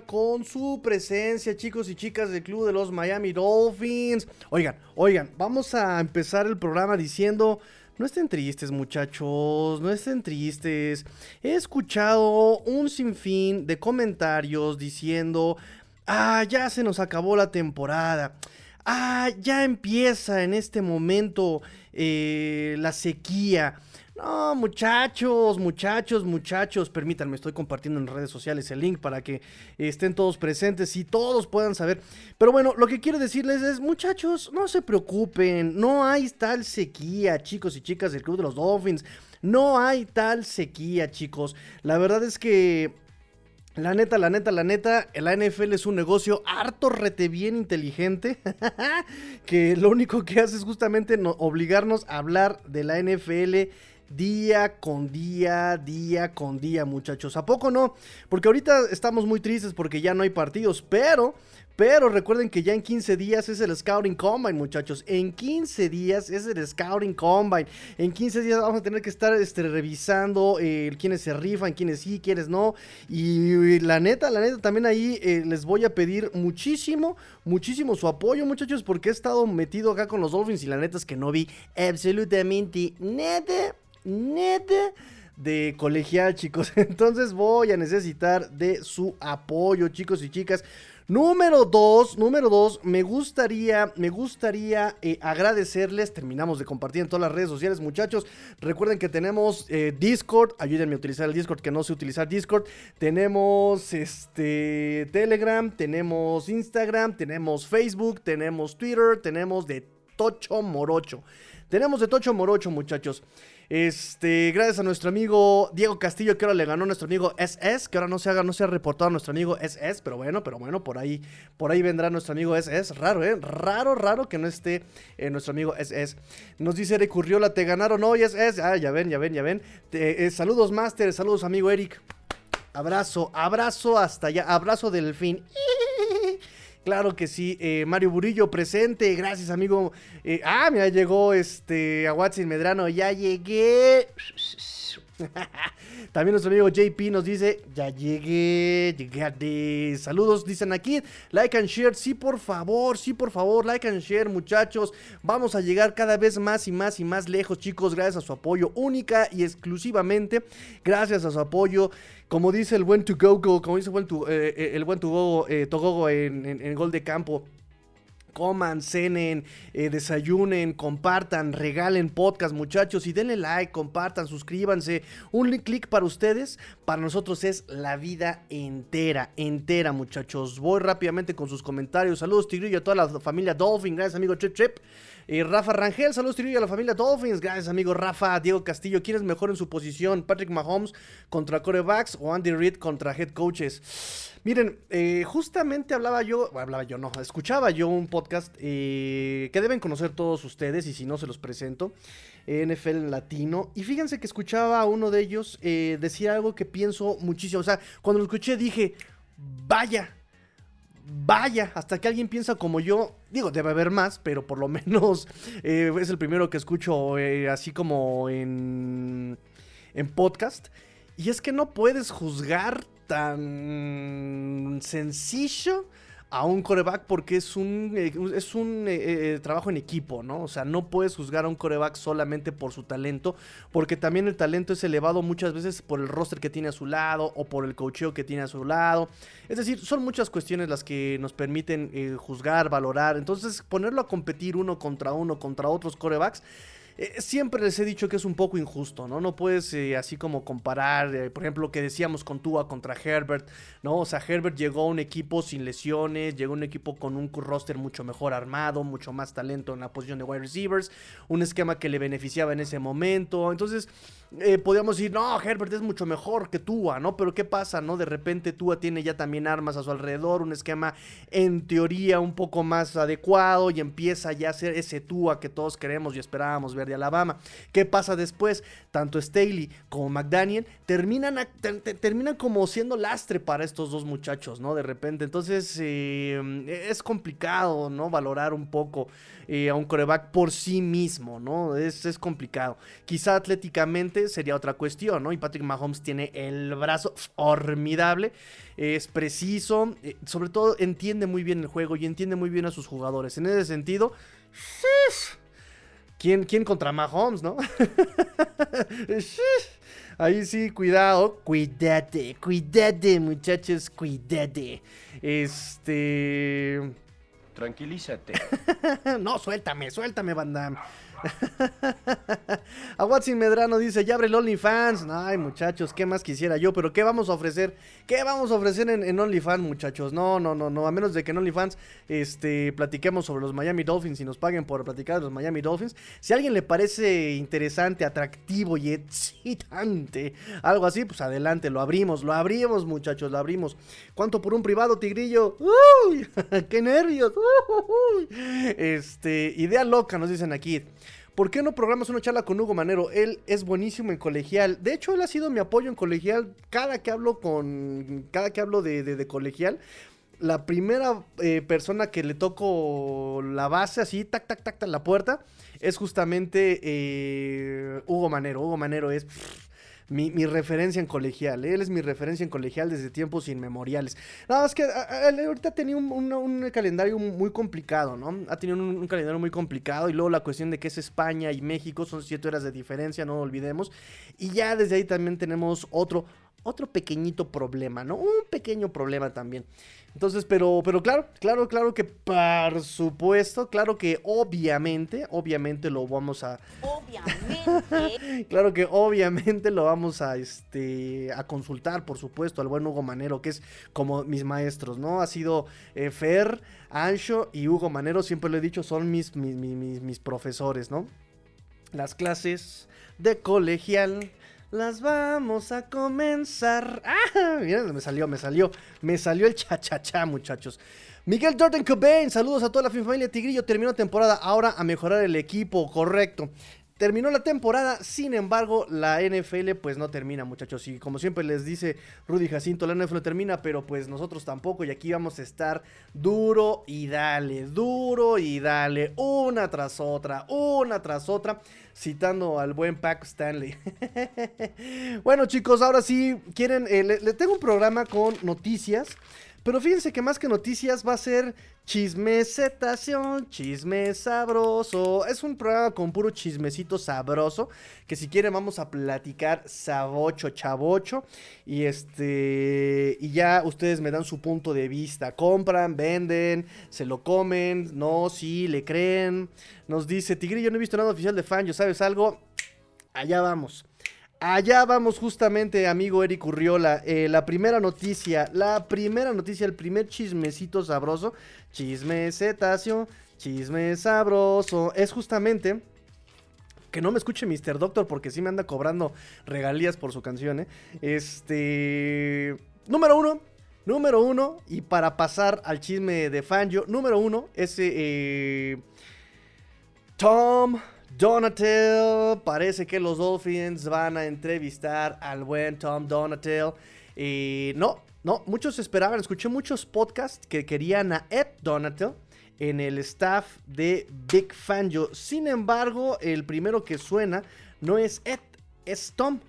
con su presencia, chicos y chicas del Club de los Miami Dolphins. Oigan, oigan, vamos a empezar el programa diciendo... No estén tristes muchachos, no estén tristes. He escuchado un sinfín de comentarios diciendo, ah, ya se nos acabó la temporada. Ah, ya empieza en este momento eh, la sequía. No, muchachos, muchachos, muchachos, permítanme, estoy compartiendo en redes sociales el link para que estén todos presentes y todos puedan saber. Pero bueno, lo que quiero decirles es, muchachos, no se preocupen, no hay tal sequía, chicos y chicas del Club de los Dolphins. No hay tal sequía, chicos. La verdad es que la neta, la neta, la neta, la NFL es un negocio harto rete bien inteligente, que lo único que hace es justamente obligarnos a hablar de la NFL día con día, día con día, muchachos. ¿A poco no? Porque ahorita estamos muy tristes porque ya no hay partidos, pero pero recuerden que ya en 15 días es el Scouting Combine, muchachos. En 15 días es el Scouting Combine. En 15 días vamos a tener que estar este, revisando eh, quiénes se rifan, quiénes sí, quiénes no. Y, la neta, la neta, también ahí eh, les voy a pedir muchísimo, muchísimo su apoyo, muchachos, porque he estado metido acá con los Dolphins y la neta es que no vi absolutamente nada neta de colegial, chicos. Entonces voy a necesitar de su apoyo, chicos y chicas. Número dos, número dos, me gustaría, me gustaría eh, agradecerles. Terminamos de compartir en todas las redes sociales, muchachos. Recuerden que tenemos eh, Discord, ayúdenme a utilizar el Discord, que no sé utilizar Discord. Tenemos este Telegram, tenemos Instagram, tenemos Facebook, tenemos Twitter, tenemos de Tocho Morocho. Tenemos de Tocho Morocho, muchachos. Este, gracias a nuestro amigo Diego Castillo, que ahora le ganó a nuestro amigo SS, que ahora no se haga, no se ha reportado a nuestro amigo SS, pero bueno, pero bueno, por ahí, por ahí vendrá nuestro amigo SS. Raro, eh, raro, raro que no esté eh, nuestro amigo SS. Nos dice Eric Urriola, te ganaron hoy, SS. Ah, ya ven, ya ven, ya ven. Eh, saludos, Master, saludos, amigo Eric. Abrazo, abrazo hasta allá, abrazo del fin. Claro que sí, eh, Mario Burillo presente, gracias amigo. Eh, ah, mira, llegó este a Watson Medrano, ya llegué. También nuestro amigo JP nos dice, ya llegué, llegué Saludos, dicen aquí, like and share, sí por favor, sí por favor, like and share muchachos. Vamos a llegar cada vez más y más y más lejos chicos, gracias a su apoyo única y exclusivamente, gracias a su apoyo. Como dice el buen to go, go como dice el buen to, eh, eh, el eh, Togogo en, gol de campo coman, cenen, desayunen, compartan, regalen podcast, muchachos, y denle like, compartan, suscríbanse. Un clic para ustedes, para nosotros es la vida entera, entera, muchachos. Voy rápidamente con sus comentarios. Saludos, Tigrillo, a toda la familia Dolphin. Gracias, amigo Trip Trip. Y Rafa Rangel, saludos Tigrillo a la familia Dolphins. Gracias, amigo Rafa. Diego Castillo, ¿quién es mejor en su posición? ¿Patrick Mahomes contra corebacks o Andy Reid contra head coaches? Miren, eh, justamente hablaba yo, hablaba yo, no, escuchaba yo un podcast eh, que deben conocer todos ustedes y si no se los presento, NFL Latino. Y fíjense que escuchaba a uno de ellos eh, decir algo que pienso muchísimo. O sea, cuando lo escuché dije, vaya, vaya, hasta que alguien piensa como yo, digo, debe haber más, pero por lo menos eh, es el primero que escucho eh, así como en, en podcast. Y es que no puedes juzgar tan sencillo a un coreback porque es un, eh, es un eh, eh, trabajo en equipo, ¿no? O sea, no puedes juzgar a un coreback solamente por su talento, porque también el talento es elevado muchas veces por el roster que tiene a su lado o por el cocheo que tiene a su lado. Es decir, son muchas cuestiones las que nos permiten juzgar, valorar. Entonces, ponerlo a competir uno contra uno, contra otros corebacks eh, siempre les he dicho que es un poco injusto, ¿no? No puedes eh, así como comparar, eh, por ejemplo, lo que decíamos con Tua contra Herbert, ¿no? O sea, Herbert llegó a un equipo sin lesiones, llegó a un equipo con un roster mucho mejor armado, mucho más talento en la posición de wide receivers, un esquema que le beneficiaba en ese momento. Entonces, podríamos decir, no, Herbert es mucho mejor que Tua, ¿no? Pero ¿qué pasa, no? De repente Tua tiene ya también armas a su alrededor, un esquema en teoría un poco más adecuado y empieza ya a ser ese Tua que todos queremos y esperábamos ver de Alabama. ¿Qué pasa después? Tanto Staley como McDaniel terminan, terminan como siendo lastre para estos dos muchachos, ¿no? De repente. Entonces eh, es complicado, ¿no? Valorar un poco eh, a un coreback por sí mismo, ¿no? Es, es complicado. Quizá atléticamente sería otra cuestión, ¿no? Y Patrick Mahomes tiene el brazo formidable, es preciso, eh, sobre todo entiende muy bien el juego y entiende muy bien a sus jugadores. En ese sentido, ¿quién, quién contra Mahomes, no? Ahí sí, cuidado, cuídate, cuídate, muchachos, cuídate. Este... Tranquilízate. no, suéltame, suéltame, banda. a Watson Medrano dice, ya abre el OnlyFans. Ay, muchachos, ¿qué más quisiera yo? Pero ¿qué vamos a ofrecer? ¿Qué vamos a ofrecer en, OnlyFans, muchachos? No, no, no, no. A menos de que en OnlyFans este, platiquemos sobre los Miami Dolphins y nos paguen por platicar de los Miami Dolphins. Si a alguien le parece interesante, atractivo y excitante, algo así, pues adelante, lo abrimos, lo abrimos, muchachos, lo abrimos. ¿Cuánto por un privado, Tigrillo? ¡Uy! ¡Qué nervios! Este, idea loca, nos dicen aquí. ¿Por qué no programas una charla con Hugo Manero? Él es buenísimo en colegial. De hecho, él ha sido mi apoyo en colegial. Cada que hablo con. Cada que hablo de, colegial. La primera eh, persona que le toco la base así, tac, tac, tac, tac, la puerta, es justamente eh, Hugo Manero. Hugo Manero es mi, referencia en colegial. Él es mi referencia en colegial desde tiempos inmemoriales. Nada más que ahorita ha tenido un, calendario muy complicado, ¿no? Ha tenido un, calendario muy complicado y luego la cuestión de que es España y México son siete horas de diferencia, no olvidemos. Y ya desde ahí también tenemos otro, otro pequeñito problema, ¿no? Un pequeño problema también. Entonces, pero, pero claro, claro, claro que por supuesto, claro que obviamente, obviamente lo vamos a. Obviamente. claro que obviamente lo vamos a, este, a consultar, por supuesto, al buen Hugo Manero, que es como mis maestros, ¿no? Ha sido eh, Fer, Ancho y Hugo Manero, siempre lo he dicho, son mis, mis, mis, mis profesores, ¿no? Las clases de colegial las vamos a comenzar. ¡Ah! Miren, me salió, me salió. Me salió el cha-cha-cha, muchachos. Miguel Jordan Cobain, saludos a toda la familia Tigrillo. Terminó temporada, ahora a mejorar el equipo, correcto. Terminó la temporada, sin embargo, la NFL pues no termina, muchachos. Y como siempre les dice Rudy Jacinto, la NFL termina, pero pues nosotros tampoco. Y aquí vamos a estar duro y dale, duro y dale, una tras otra, una tras otra, citando al buen Pac Stanley. bueno, chicos, ahora sí, quieren, eh, le tengo un programa con noticias. Pero fíjense que más que noticias va a ser chismesetación, chisme sabroso. Es un programa con puro chismecito sabroso. Que si quieren vamos a platicar sabocho, chavocho. Y este. Y ya ustedes me dan su punto de vista. Compran, venden, se lo comen. No, sí, le creen. Nos dice Tigrillo, no he visto nada oficial de fan. ¿Yo sabes algo? Allá vamos. Allá vamos justamente, amigo Eric Urriola. Eh, la primera noticia, la primera noticia, el primer chismecito sabroso, chisme cetáceo, chisme sabroso, es justamente que no me escuche Mr. Doctor porque sí me anda cobrando regalías por su canción, ¿eh? Este... Número uno, número uno, y para pasar al chisme de Fangio, número uno, ese... Eh, Tom Donatel. Parece que los Dolphins van a entrevistar al buen Tom Donatel. Y no, no, muchos esperaban, escuché muchos podcasts que querían a Ed Donatel en el staff de Big Fangio. Sin embargo, el primero que suena no es Ed, es Tom.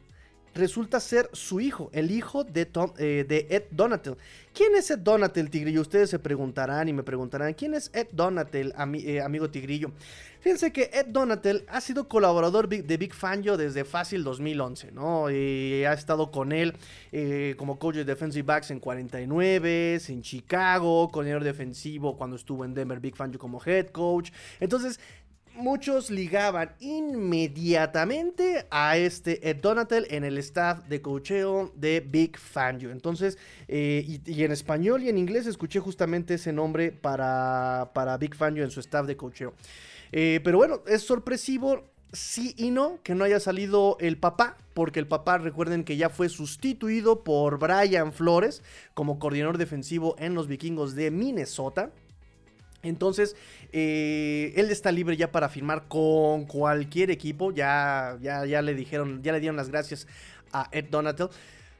Resulta ser su hijo, el hijo de, Tom, eh, de Ed Donatel. ¿Quién es Ed Donatel, Tigrillo? Ustedes se preguntarán y me preguntarán, ¿quién es Ed Donatel, eh, amigo Tigrillo? Fíjense que Ed Donatel ha sido colaborador de Big Fangio desde fácil 2011, ¿no? Y ha estado con él eh, como coach de defensive backs en 49, en Chicago, coordinador defensivo cuando estuvo en Denver Big Fangio como head coach. Entonces, muchos ligaban inmediatamente a este Ed Donatel en el staff de cocheo de Big Fangio. Entonces, eh, y, en español y en inglés escuché justamente ese nombre para, para Big Fangio en su staff de cocheo. Eh, pero bueno, es sorpresivo sí y no que no haya salido el papá, porque el papá recuerden que ya fue sustituido por Brian Flores como coordinador defensivo en los vikingos de Minnesota. Entonces, eh, él está libre ya para firmar con cualquier equipo. Ya, ya, ya le dijeron, ya le dieron las gracias a Ed Donatel.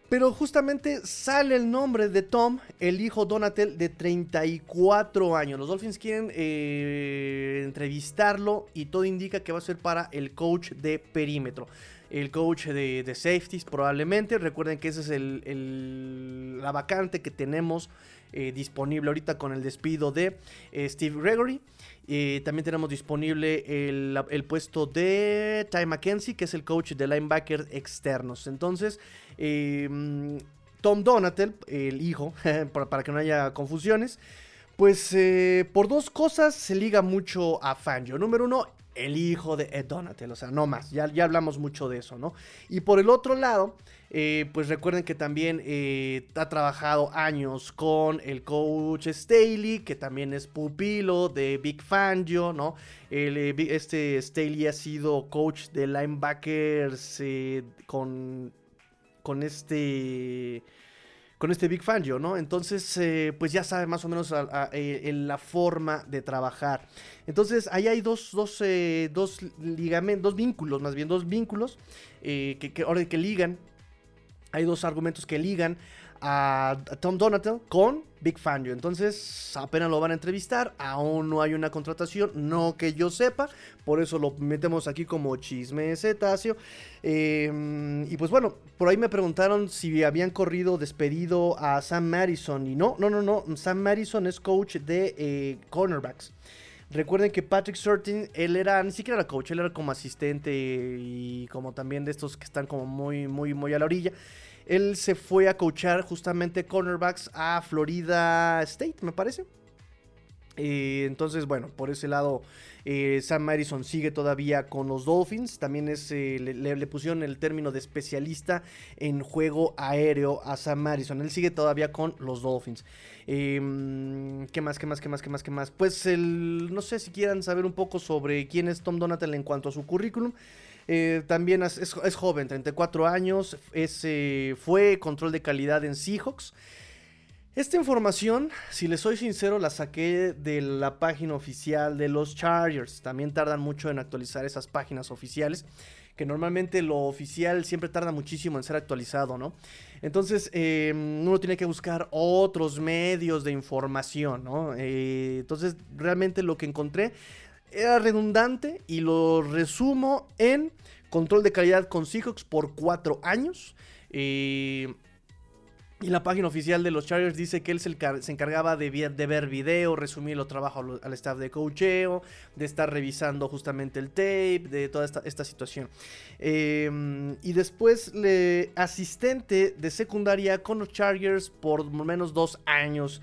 Pero justamente sale el nombre de Tom, el hijo Donatel de 34 años. Los Dolphins quieren eh, entrevistarlo y todo indica que va a ser para el coach de perímetro. El coach de, safeties probablemente. Recuerden que esa es el, la vacante que tenemos eh, disponible ahorita con el despido de eh, Steve Gregory. también tenemos disponible el, el, puesto de Ty McKenzie, que es el coach de linebackers externos. Entonces, Em, Tom Donatel, el hijo, para, que no haya confusiones, pues eh, por dos cosas se liga mucho a Fangio. Número uno, el hijo de Ed Donatel, o sea, no más, ya, ya hablamos mucho de eso, ¿no? Y por el otro lado, eh, pues recuerden que también eh, ha trabajado años con el coach Staley, que también es pupilo de Big Fangio, ¿no? este Staley ha sido coach de linebackers con con este con este Big Fangio, ¿no? Entonces, eh, pues ya sabe más o menos eh, la forma de trabajar. Entonces, ahí hay dos, dos, eh, dos ligamentos, dos vínculos, más bien dos vínculos que, que, que ligan. Hay dos argumentos que ligan a, Tom Donatel con Big Fangio. Entonces, apenas lo van a entrevistar. Aún no hay una contratación, no que yo sepa. Por eso lo metemos aquí como chisme cetáceo. Em, y pues bueno, por ahí me preguntaron si habían corrido, despedido a Sam Madison. Y no, no, no, no. Sam Madison es coach de eh, cornerbacks. Recuerden que Patrick Surtin, él era, ni siquiera era coach, él era como asistente y como también de estos que están como muy, muy, muy a la orilla. Él se fue a coachar justamente cornerbacks a Florida State, me parece. Entonces, bueno, por ese lado, eh, Sam Madison sigue todavía con los Dolphins. También eh, le, pusieron el término de especialista en juego aéreo a Sam Madison. Él sigue todavía con los Dolphins. Em, ¿Qué más, qué más, qué más, qué más, qué más? Pues no sé si quieran saber un poco sobre quién es Tom Donatel en cuanto a su currículum. Eh, también es, joven, 34 años, eh, fue control de calidad en Seahawks. Esta información, si les soy sincero, la saqué de la página oficial de los Chargers. También tardan mucho en actualizar esas páginas oficiales, que normalmente lo oficial siempre tarda muchísimo en ser actualizado, ¿no? Entonces, em, uno tiene que buscar otros medios de información, ¿no? Eh, entonces, realmente lo que encontré era redundante y lo resumo en control de calidad con Seahawks por cuatro años. Eh, y la página oficial de los Chargers dice que él se, encargaba de, ver video, resumir los trabajos al staff de coacheo, de estar revisando justamente el tape, de toda esta, situación. Eh, y después le asistente de secundaria con los Chargers por menos dos años.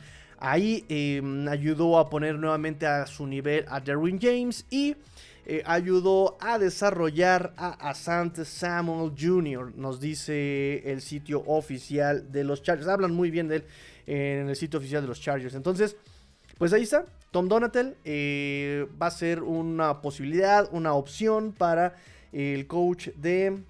Ahí em, ayudó a poner nuevamente a su nivel a Derwin James y eh, ayudó a desarrollar a Asante Samuel Jr., nos dice el sitio oficial de los Chargers. Hablan muy bien de él en el sitio oficial de los Chargers. Entonces, pues ahí está. Tom Donatel eh, va a ser una posibilidad, una opción para el coach de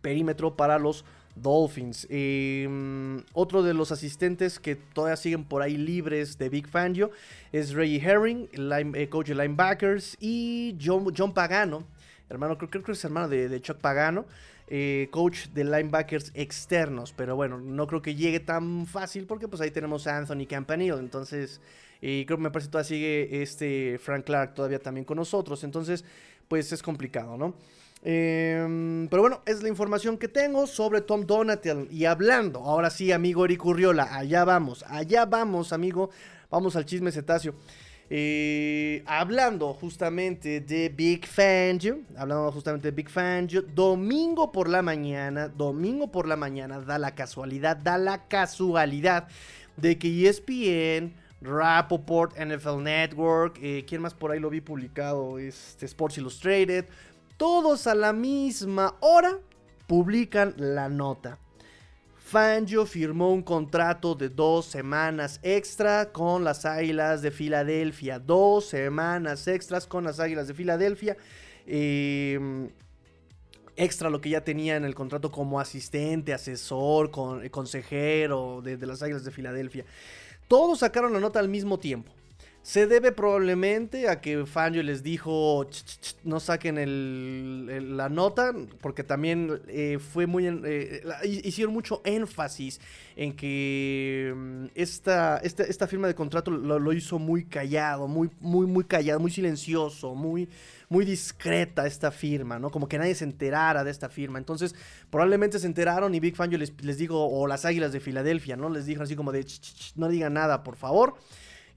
perímetro para los Dolphins. Em, otro de los asistentes que todavía siguen por ahí libres de Big Fangio es Reggie Herring, eh, coach de linebackers, y John, Pagano, hermano, creo, que es hermano de, Chuck Pagano, eh, coach de linebackers externos. Pero bueno, no creo que llegue tan fácil porque pues ahí tenemos a Anthony Campanile. Entonces, creo que me parece que todavía sigue este Frank Clark todavía también con nosotros. Entonces, pues es complicado, ¿no? Em, pero bueno, es la información que tengo sobre Tom Donatel. Y hablando, ahora sí, amigo Eric Urriola, allá vamos, allá vamos, amigo. Vamos al chisme cetáceo. Eh, hablando justamente de Big Fangio, hablando justamente de Big Fangio, domingo por la mañana, domingo por la mañana, da la casualidad, da la casualidad de que ESPN, Rappaport, NFL Network, eh, ¿quién más por ahí lo vi publicado? Este, Sports Illustrated, todos a la misma hora publican la nota. Fangio firmó un contrato de dos semanas extra con las Águilas de Filadelfia. Dos semanas extras con las Águilas de Filadelfia. Em, extra lo que ya tenía en el contrato como asistente, asesor, consejero de, de las Águilas de Filadelfia. Todos sacaron la nota al mismo tiempo. Se debe probablemente a que Fangio les dijo no saquen la nota, porque también eh, fue muy eh, hicieron mucho énfasis en que mm, esta, esta, firma de contrato lo, hizo muy callado, muy, muy, muy callado, muy silencioso, muy, muy discreta esta firma, ¿no? Como que nadie se enterara de esta firma. Entonces, probablemente se enteraron y Big Fangio les, les dijo, o las Águilas de Filadelfia, ¿no? Les dijo así como de, no digan nada, por favor.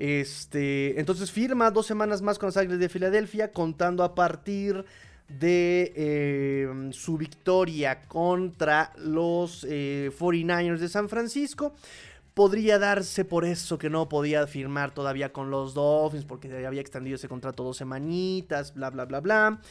Este, entonces firma dos semanas más con los Águilas de Filadelfia, contando a partir de eh, su victoria contra los 49ers eh, de San Francisco. Podría darse por eso que no podía firmar todavía con los Dolphins, porque había extendido ese contrato dos semanitas, bla, bla, bla, bla.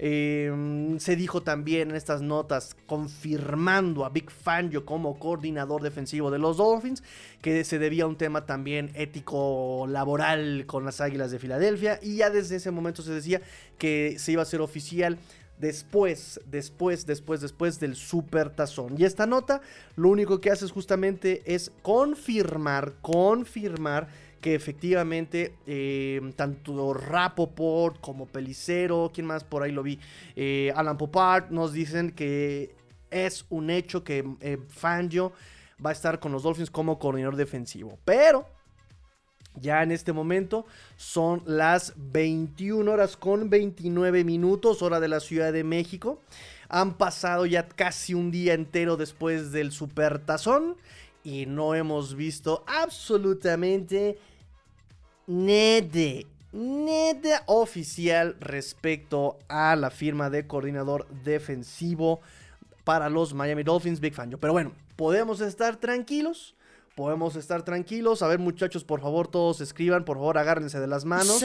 Em, se dijo también en estas notas, confirmando a Big Fangio como coordinador defensivo de los Dolphins, que se debía a un tema también ético laboral con las Águilas de Filadelfia. Y ya desde ese momento se decía que se iba a hacer oficial después, después, después, después del super tazón. Y esta nota lo único que hace es justamente es confirmar, confirmar que efectivamente eh, tanto Rapoport como Pelicero, ¿quién más por ahí lo vi? Eh, Alan Popart nos dicen que es un hecho que eh, Fangio va a estar con los Dolphins como coordinador defensivo. Pero ya en este momento son las 21 horas con 29 minutos, hora de la Ciudad de México. Han pasado ya casi un día entero después del Supertazón y no hemos visto absolutamente nada, nada oficial respecto a la firma de coordinador defensivo para los Miami Dolphins, Big Fan. Pero bueno, podemos estar tranquilos. Podemos estar tranquilos. A ver, muchachos, por favor, todos escriban. Por favor, agárrense de las manos.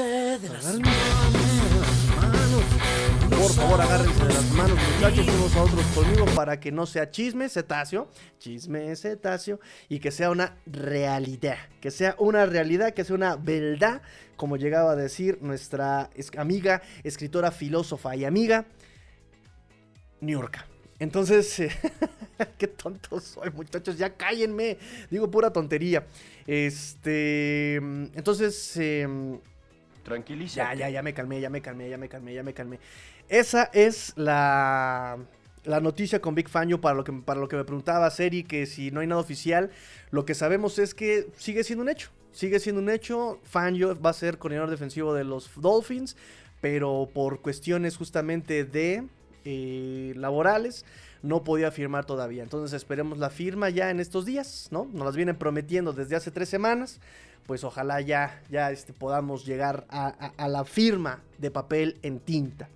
Por favor, agárrense de las manos, muchachos, unos a otros conmigo para que no sea chisme cetáceo, chisme cetáceo, y que sea una realidad. Que sea una realidad, que sea una verdad, como llegaba a decir nuestra amiga, escritora, filósofa y amiga, Niurka. Entonces, qué tonto soy, muchachos, ya cállenme. Digo pura tontería. Este, entonces, eh, Tranquiliza. Ya, ya, ya me calmé, ya me calmé, ya me calmé, ya me calmé. Esa es la, la noticia con Big Fangio para lo, que, para lo que me preguntaba Seri, que si no hay nada oficial, lo que sabemos es que sigue siendo un hecho. Sigue siendo un hecho. Fangio va a ser coordinador defensivo de los Dolphins, pero por cuestiones justamente de eh, laborales no podía firmar todavía. Entonces esperemos la firma ya en estos días, ¿no? Nos las vienen prometiendo desde hace tres semanas pues ojalá ya, ya este, podamos llegar a, la firma de papel en tinta.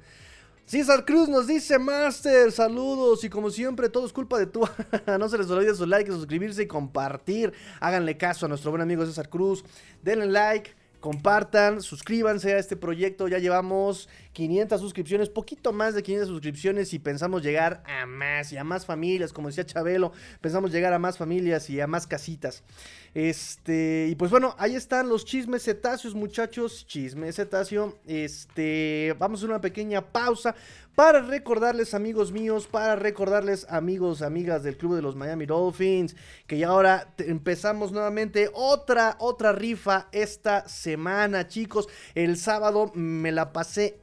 César Cruz nos dice, Master, saludos y como siempre todo es culpa de tú. no se les olvide su like, suscribirse y compartir. Háganle caso a nuestro buen amigo César Cruz. Denle like, compartan, suscríbanse a este proyecto. Ya llevamos 500 suscripciones, poquito más de 500 suscripciones y pensamos llegar a más y a más familias, como decía Chabelo, pensamos llegar a más familias y a más casitas. Este, y pues bueno, ahí están los chismes cetáceos, muchachos, chismes cetáceo. Este, vamos a una pequeña pausa para recordarles, amigos míos, para recordarles, amigos, amigas del Club de los Miami Dolphins, que ya ahora empezamos nuevamente otra, otra rifa esta semana, chicos. El sábado me la pasé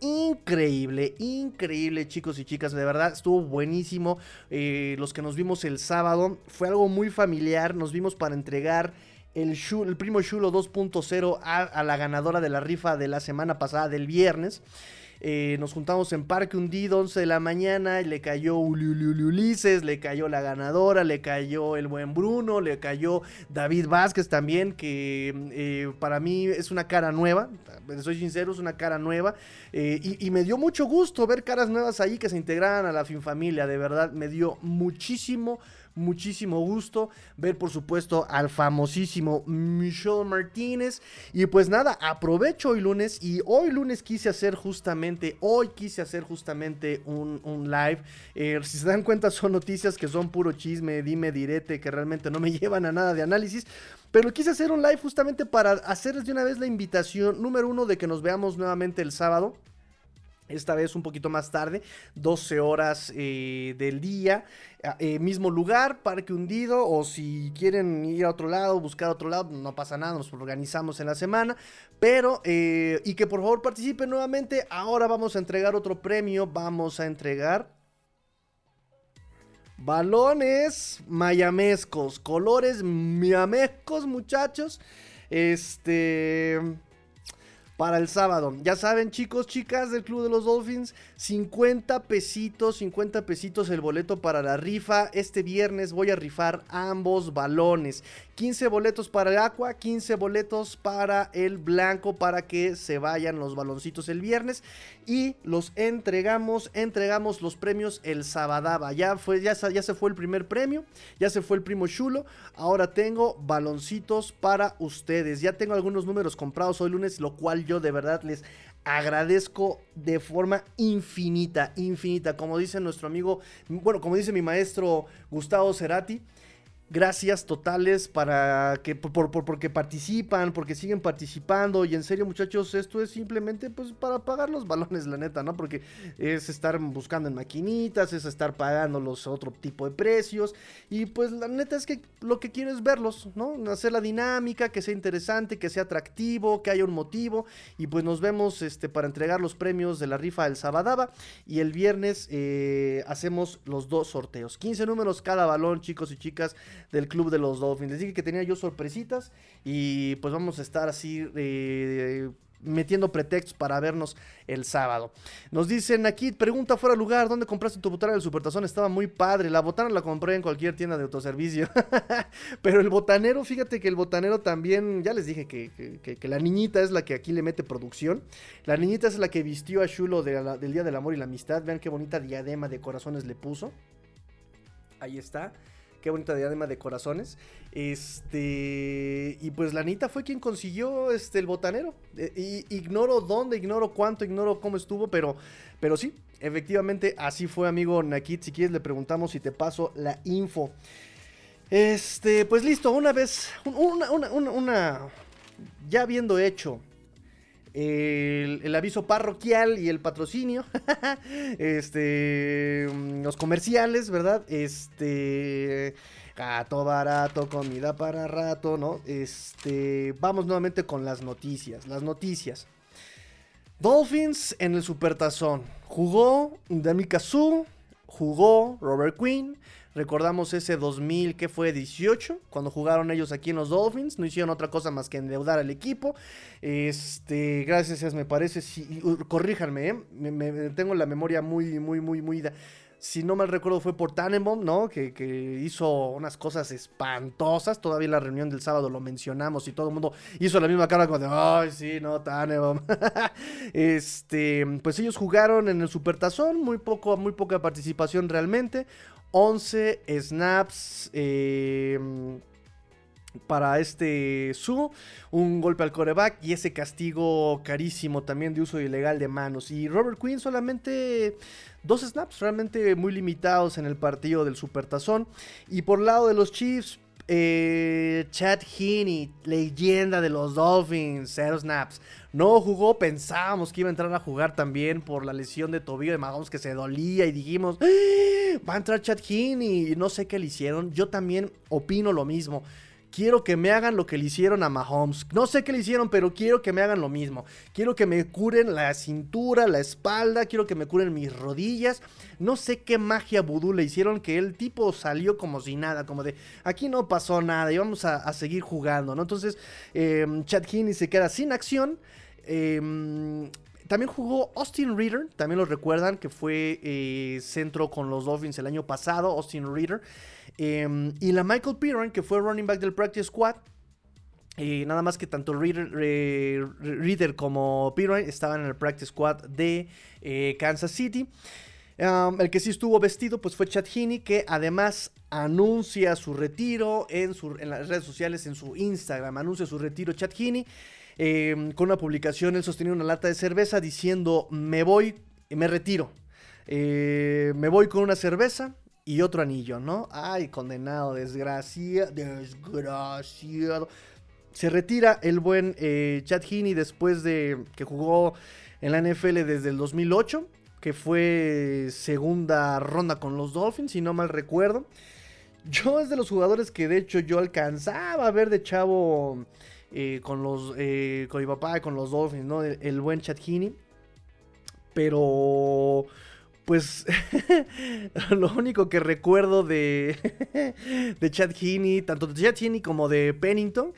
increíble, chicos y chicas, de verdad, estuvo buenísimo. Eh, los que nos vimos el sábado, fue algo muy familiar, nos vimos para entregar el, primo Chulo 2.0 a, a la ganadora de la rifa de la semana pasada, del viernes. Eh, nos juntamos en Parque Hundido, 11 de la mañana, y le cayó Ulises, le cayó la ganadora, le cayó el buen Bruno, le cayó David Vázquez también, que eh, para mí es una cara nueva, soy sincero, es una cara nueva, eh, y, me dio mucho gusto ver caras nuevas ahí que se integraran a la Finfamilia, de verdad, me dio muchísimo muchísimo gusto ver por supuesto al famosísimo Michelle Martínez. Y pues nada, aprovecho hoy lunes y hoy lunes quise hacer justamente, hoy quise hacer justamente un, live, eh, si se dan cuenta son noticias que son puro chisme, dime direte, que realmente no me llevan a nada de análisis. Pero quise hacer un live justamente para hacerles de una vez la invitación número uno de que nos veamos nuevamente el sábado Esta vez un poquito más tarde, 12 horas eh, del día, eh, mismo lugar, parque hundido, o si quieren ir a otro lado, buscar otro lado, no pasa nada, nos organizamos en la semana, pero, eh, y que por favor participen nuevamente, ahora vamos a entregar otro premio, vamos a entregar balones mayamescos, colores mayamescos muchachos, este para el sábado. Ya saben, chicos, chicas del Club de los Dolphins, 50 pesitos, 50 pesitos el boleto para la rifa. Este viernes voy a rifar ambos balones. 15 boletos para el Aqua, 15 boletos para el Blanco para que se vayan los baloncitos el viernes y los entregamos, entregamos los premios el Sabadaba. Ya fue ya, ya se fue el primer premio, ya se fue el primo chulo. Ahora tengo baloncitos para ustedes. Ya tengo algunos números comprados hoy lunes, lo cual yo de verdad les agradezco de forma infinita, infinita. Como dice nuestro amigo, bueno, como dice mi maestro Gustavo Cerati, gracias totales para que por, porque participan, porque siguen participando. Y en serio muchachos esto es simplemente pues para pagar los balones la neta, ¿no? Porque es estar buscando en maquinitas, es estar pagando los otro tipo de precios. Y pues la neta es que lo que quiero es verlos, ¿no? Hacer la dinámica, que sea interesante, que sea atractivo, que haya un motivo. Y pues nos vemos este para entregar los premios de la rifa del Sabadaba. Y el viernes eh, hacemos los dos sorteos, 15 números cada balón chicos y chicas del club de los Dolphins. Les dije que tenía yo sorpresitas y pues vamos a estar así eh, metiendo pretextos para vernos el sábado. Nos dicen aquí, pregunta fuera de lugar, ¿dónde compraste tu botana del Supertazón? Estaba muy padre. La botana la compré en cualquier tienda de autoservicio. Pero el botanero, fíjate que el botanero también, ya les dije que, la niñita es la que aquí le mete producción. La niñita es la que vistió a Chulo del Día del Amor y la Amistad. Vean qué bonita diadema de corazones le puso. Ahí está. Qué bonita diadema de corazones. Este. Y pues la Anita fue quien consiguió este, el botanero. E, y, ignoro dónde, ignoro cuánto, ignoro cómo estuvo, pero, pero sí, efectivamente así fue, amigo Nakit. Si quieres, le preguntamos si te paso la info. Este, pues listo, una vez. Una, una, una, una ya habiendo hecho el, aviso parroquial y el patrocinio, este, los comerciales, ¿verdad? Este, gato barato, comida para rato, ¿no? Este, vamos nuevamente con las noticias, las noticias. Dolphins en el Supertazón. Jugó Dami Kazu, jugó Robert Quinn, Recordamos ese 2000, que fue 18, cuando jugaron ellos aquí en los Dolphins. No hicieron otra cosa más que endeudar al equipo. Este, gracias, me parece. Si, corríjanme, ¿eh? tengo la memoria muy, muy, muy, muy. si no mal recuerdo fue por Tannenbaum, ¿no? Que, hizo unas cosas espantosas. Todavía en la reunión del sábado lo mencionamos y todo el mundo hizo la misma cara como de, ay, sí, no, Tannenbaum. este, pues ellos jugaron en el Supertazón, muy poco, muy poca participación realmente. 11 snaps eh, para este Su, un golpe al coreback y ese castigo carísimo también de uso ilegal de manos. Y Robert Quinn solamente dos snaps realmente muy limitados en el partido del Supertazón. Y por lado de los Chiefs, eh, Chad Heaney, leyenda de los Dolphins, cero snaps. No jugó, pensábamos que iba a entrar a jugar también por la lesión de tobillo de Mahomes que se dolía y dijimos, ¡Ah! va a entrar Chad Heaney y no sé qué le hicieron. Yo también opino lo mismo. Quiero que me hagan lo que le hicieron a Mahomes. No sé qué le hicieron, pero quiero que me hagan lo mismo. Quiero que me curen la cintura, la espalda, quiero que me curen mis rodillas. No sé qué magia vudú le hicieron que el tipo salió como si nada, como de aquí no pasó nada y vamos a, seguir jugando, ¿no? Entonces, eh, Chad Heaney se queda sin acción. Em, también jugó Austin Reader, también lo recuerdan, que fue eh, centro con los Dolphins el año pasado, Austin Reader. Em, y la Michael Piran, que fue running back del Practice Squad. Eh, nada más que tanto Reader, como Piran estaban en el Practice Squad de eh, Kansas City. el que sí estuvo vestido pues fue Chad Heaney, que además anuncia su retiro en, en, las redes sociales, en su Instagram, anuncia su retiro Chad Heaney. Em, con una publicación, él sostenía una lata de cerveza diciendo, me voy, me retiro. Eh, me voy con una cerveza, y otro anillo, ¿no? Ay, condenado, desgracia, desgraciado. Se retira el buen eh, Chad Heaney después de que jugó en la NFL desde el 2008, que fue segunda ronda con los Dolphins, si no mal recuerdo. Yo es de los jugadores que de hecho yo alcanzaba a ver de chavo eh, con los eh, con mi papá, con los Dolphins, ¿no? El, buen Chad Heaney. Pero pues lo único que recuerdo de, de Chad Heaney, tanto de Chad Heaney como de Pennington,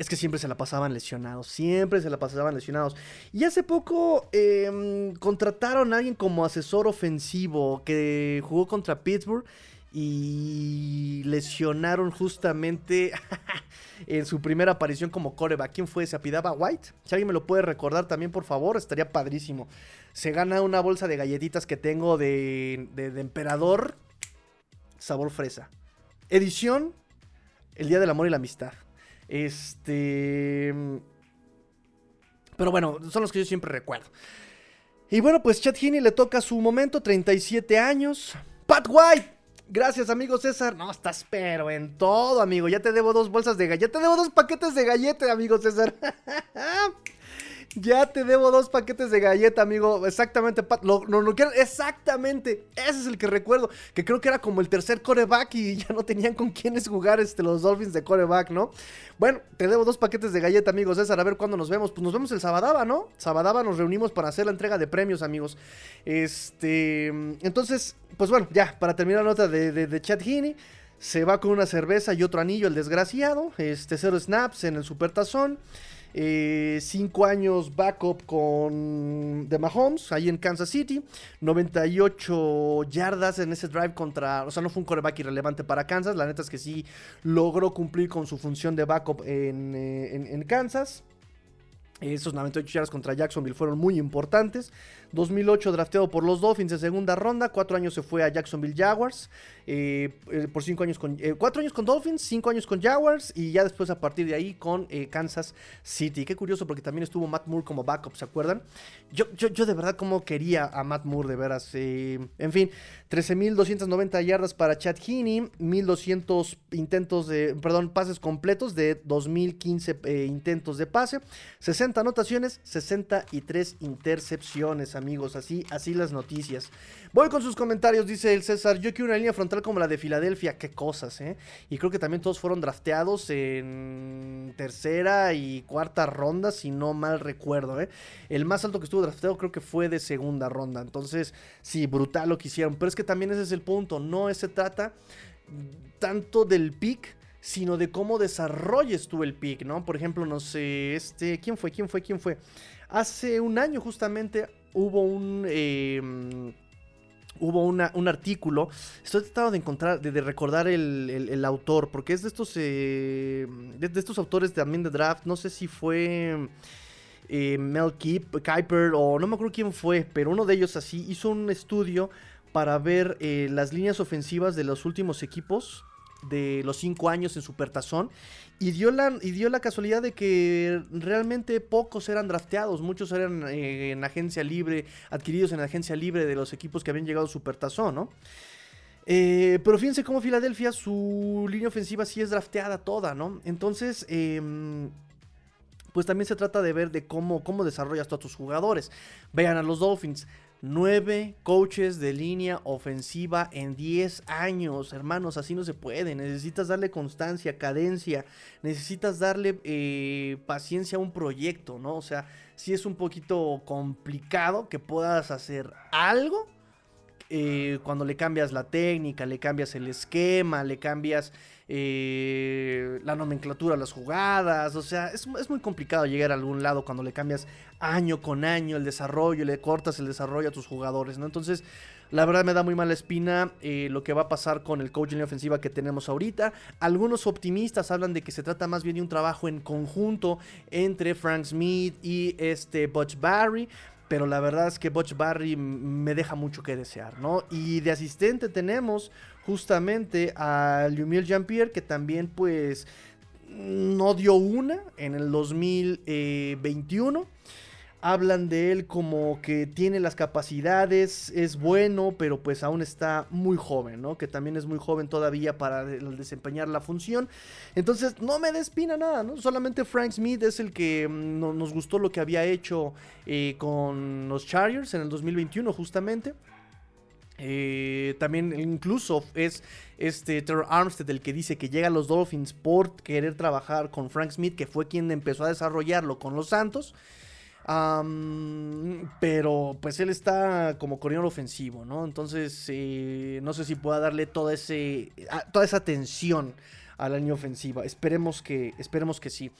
es que siempre se la pasaban lesionados, siempre se la pasaban lesionados. Y hace poco em, contrataron a alguien como asesor ofensivo que jugó contra Pittsburgh y lesionaron justamente en su primera aparición como coreback. ¿Quién fue? ¿Se apidaba White? Si alguien me lo puede recordar también, por favor, estaría padrísimo. Se gana una bolsa de galletitas que tengo de, de emperador, sabor fresa. Edición, el Día del Amor y la Amistad. Este. Pero bueno, son los que yo siempre recuerdo. Y bueno, pues Chad Heaney le toca su momento, 37 años. Pat White. Gracias, amigo César. No, estás pero en todo, amigo. Ya te debo dos bolsas de galleta. Ya te debo dos paquetes de galleta, amigo César. Ya te debo dos paquetes de galleta, amigo. Exactamente, Pat. Quiero. Exactamente. Ese es el que recuerdo. Que creo que era como el tercer coreback y ya no tenían con quiénes jugar este, los Dolphins de coreback, ¿no? Bueno, te debo dos paquetes de galleta, amigos. César. A ver cuándo nos vemos. Pues nos vemos el Sabadaba, ¿no? Sabadaba nos reunimos para hacer la entrega de premios, amigos. Este. Entonces, pues bueno, ya, para terminar la nota de, de, Chad Heaney. Se va con una cerveza y otro anillo, el desgraciado. Este, cero snaps en el supertazón. Eh, cinco años backup con de Mahomes, ahí en Kansas City. 98 yardas en ese drive contra. O sea, no fue un coreback irrelevante para Kansas. La neta es que sí logró cumplir con su función de backup en, eh, en Kansas. Esos 98 yardas contra Jacksonville fueron muy importantes. 2008 drafteado por los Dolphins en segunda ronda. Cuatro años se fue a Jacksonville Jaguars. Eh, eh, por cinco años con. Eh, cuatro años con Dolphins, cinco años con Jaguars. Y ya después a partir de ahí con Kansas City. Qué curioso porque también estuvo Matt Moore como backup, ¿se acuerdan? Yo, yo, yo de verdad como quería a Matt Moore, de veras. en fin, 13.290 yardas para Chad Heaney. 1.200 intentos de. Perdón, pases completos de 2.015 intentos de pase. 60 anotaciones, 63 intercepciones amigos, así, así las noticias. Voy con sus comentarios, dice el César, yo quiero una línea frontal como la de Filadelfia, qué cosas, ¿eh? Y creo que también todos fueron drafteados en tercera y cuarta ronda, si no mal recuerdo, ¿eh? El más alto que estuvo drafteado creo que fue de segunda ronda, entonces, sí, brutal lo que hicieron, pero es que también ese es el punto, no se trata tanto del pick, sino de cómo desarrolles tú el pick, ¿no? Por ejemplo, no sé, este, ¿quién fue? ¿Quién fue? ¿Quién fue? Hace un año justamente hubo un... Em, hubo un artículo. Estoy tratando de encontrar, de, recordar el, autor, porque es de estos, eh, de, estos autores también de draft. No sé si fue eh, Mel Kiper o no me acuerdo quién fue, pero uno de ellos así hizo un estudio para ver eh, las líneas ofensivas de los últimos equipos de los cinco años en Supertazón y dio, la, y dio la casualidad de que realmente pocos eran drafteados, muchos eran eh, en agencia libre, adquiridos en agencia libre de los equipos que habían llegado a Supertazón, ¿no? Eh, pero fíjense cómo Filadelfia, su línea ofensiva sí es drafteada toda, ¿no? Entonces, em, pues también se trata de ver de cómo, cómo desarrollas a tus jugadores. Vean a los Dolphins. Nueve coaches de línea ofensiva en 10 años. Hermanos, así no se puede. Necesitas darle constancia, cadencia. Necesitas darle eh, paciencia a un proyecto, ¿no? O sea, si es un poquito complicado que puedas hacer algo. Eh, cuando le cambias la técnica, le cambias el esquema, le cambias eh, la nomenclatura, las jugadas, o sea, es, muy complicado llegar a algún lado cuando le cambias año con año el desarrollo, le cortas el desarrollo a tus jugadores, ¿no? Entonces, la verdad me da muy mala espina eh, lo que va a pasar con el coaching ofensiva que tenemos ahorita. Algunos optimistas hablan de que se trata más bien de un trabajo en conjunto entre Frank Smith y este Butch Barry pero la verdad es que Butch Barry me deja mucho que desear, ¿no? Y de asistente tenemos justamente a Lumiel Jean-Pierre, que también pues no dio una en el 2021. hablan de él como que tiene las capacidades, es bueno, pero pues aún está muy joven, ¿no? Que también es muy joven todavía para desempeñar la función. Entonces, no me despina nada, ¿no? Solamente Frank Smith es el que mm, nos gustó lo que había hecho eh, con los Chargers en el 2021, justamente. Eh, también incluso es este Terror Armstead el que dice que llega a los Dolphins por querer trabajar con Frank Smith, que fue quien empezó a desarrollarlo con los Santos pero pues él está como corredor ofensivo, ¿no? Entonces eh, no sé si pueda darle toda, ese, toda esa atención a la línea ofensiva. Esperemos que, esperemos que sí.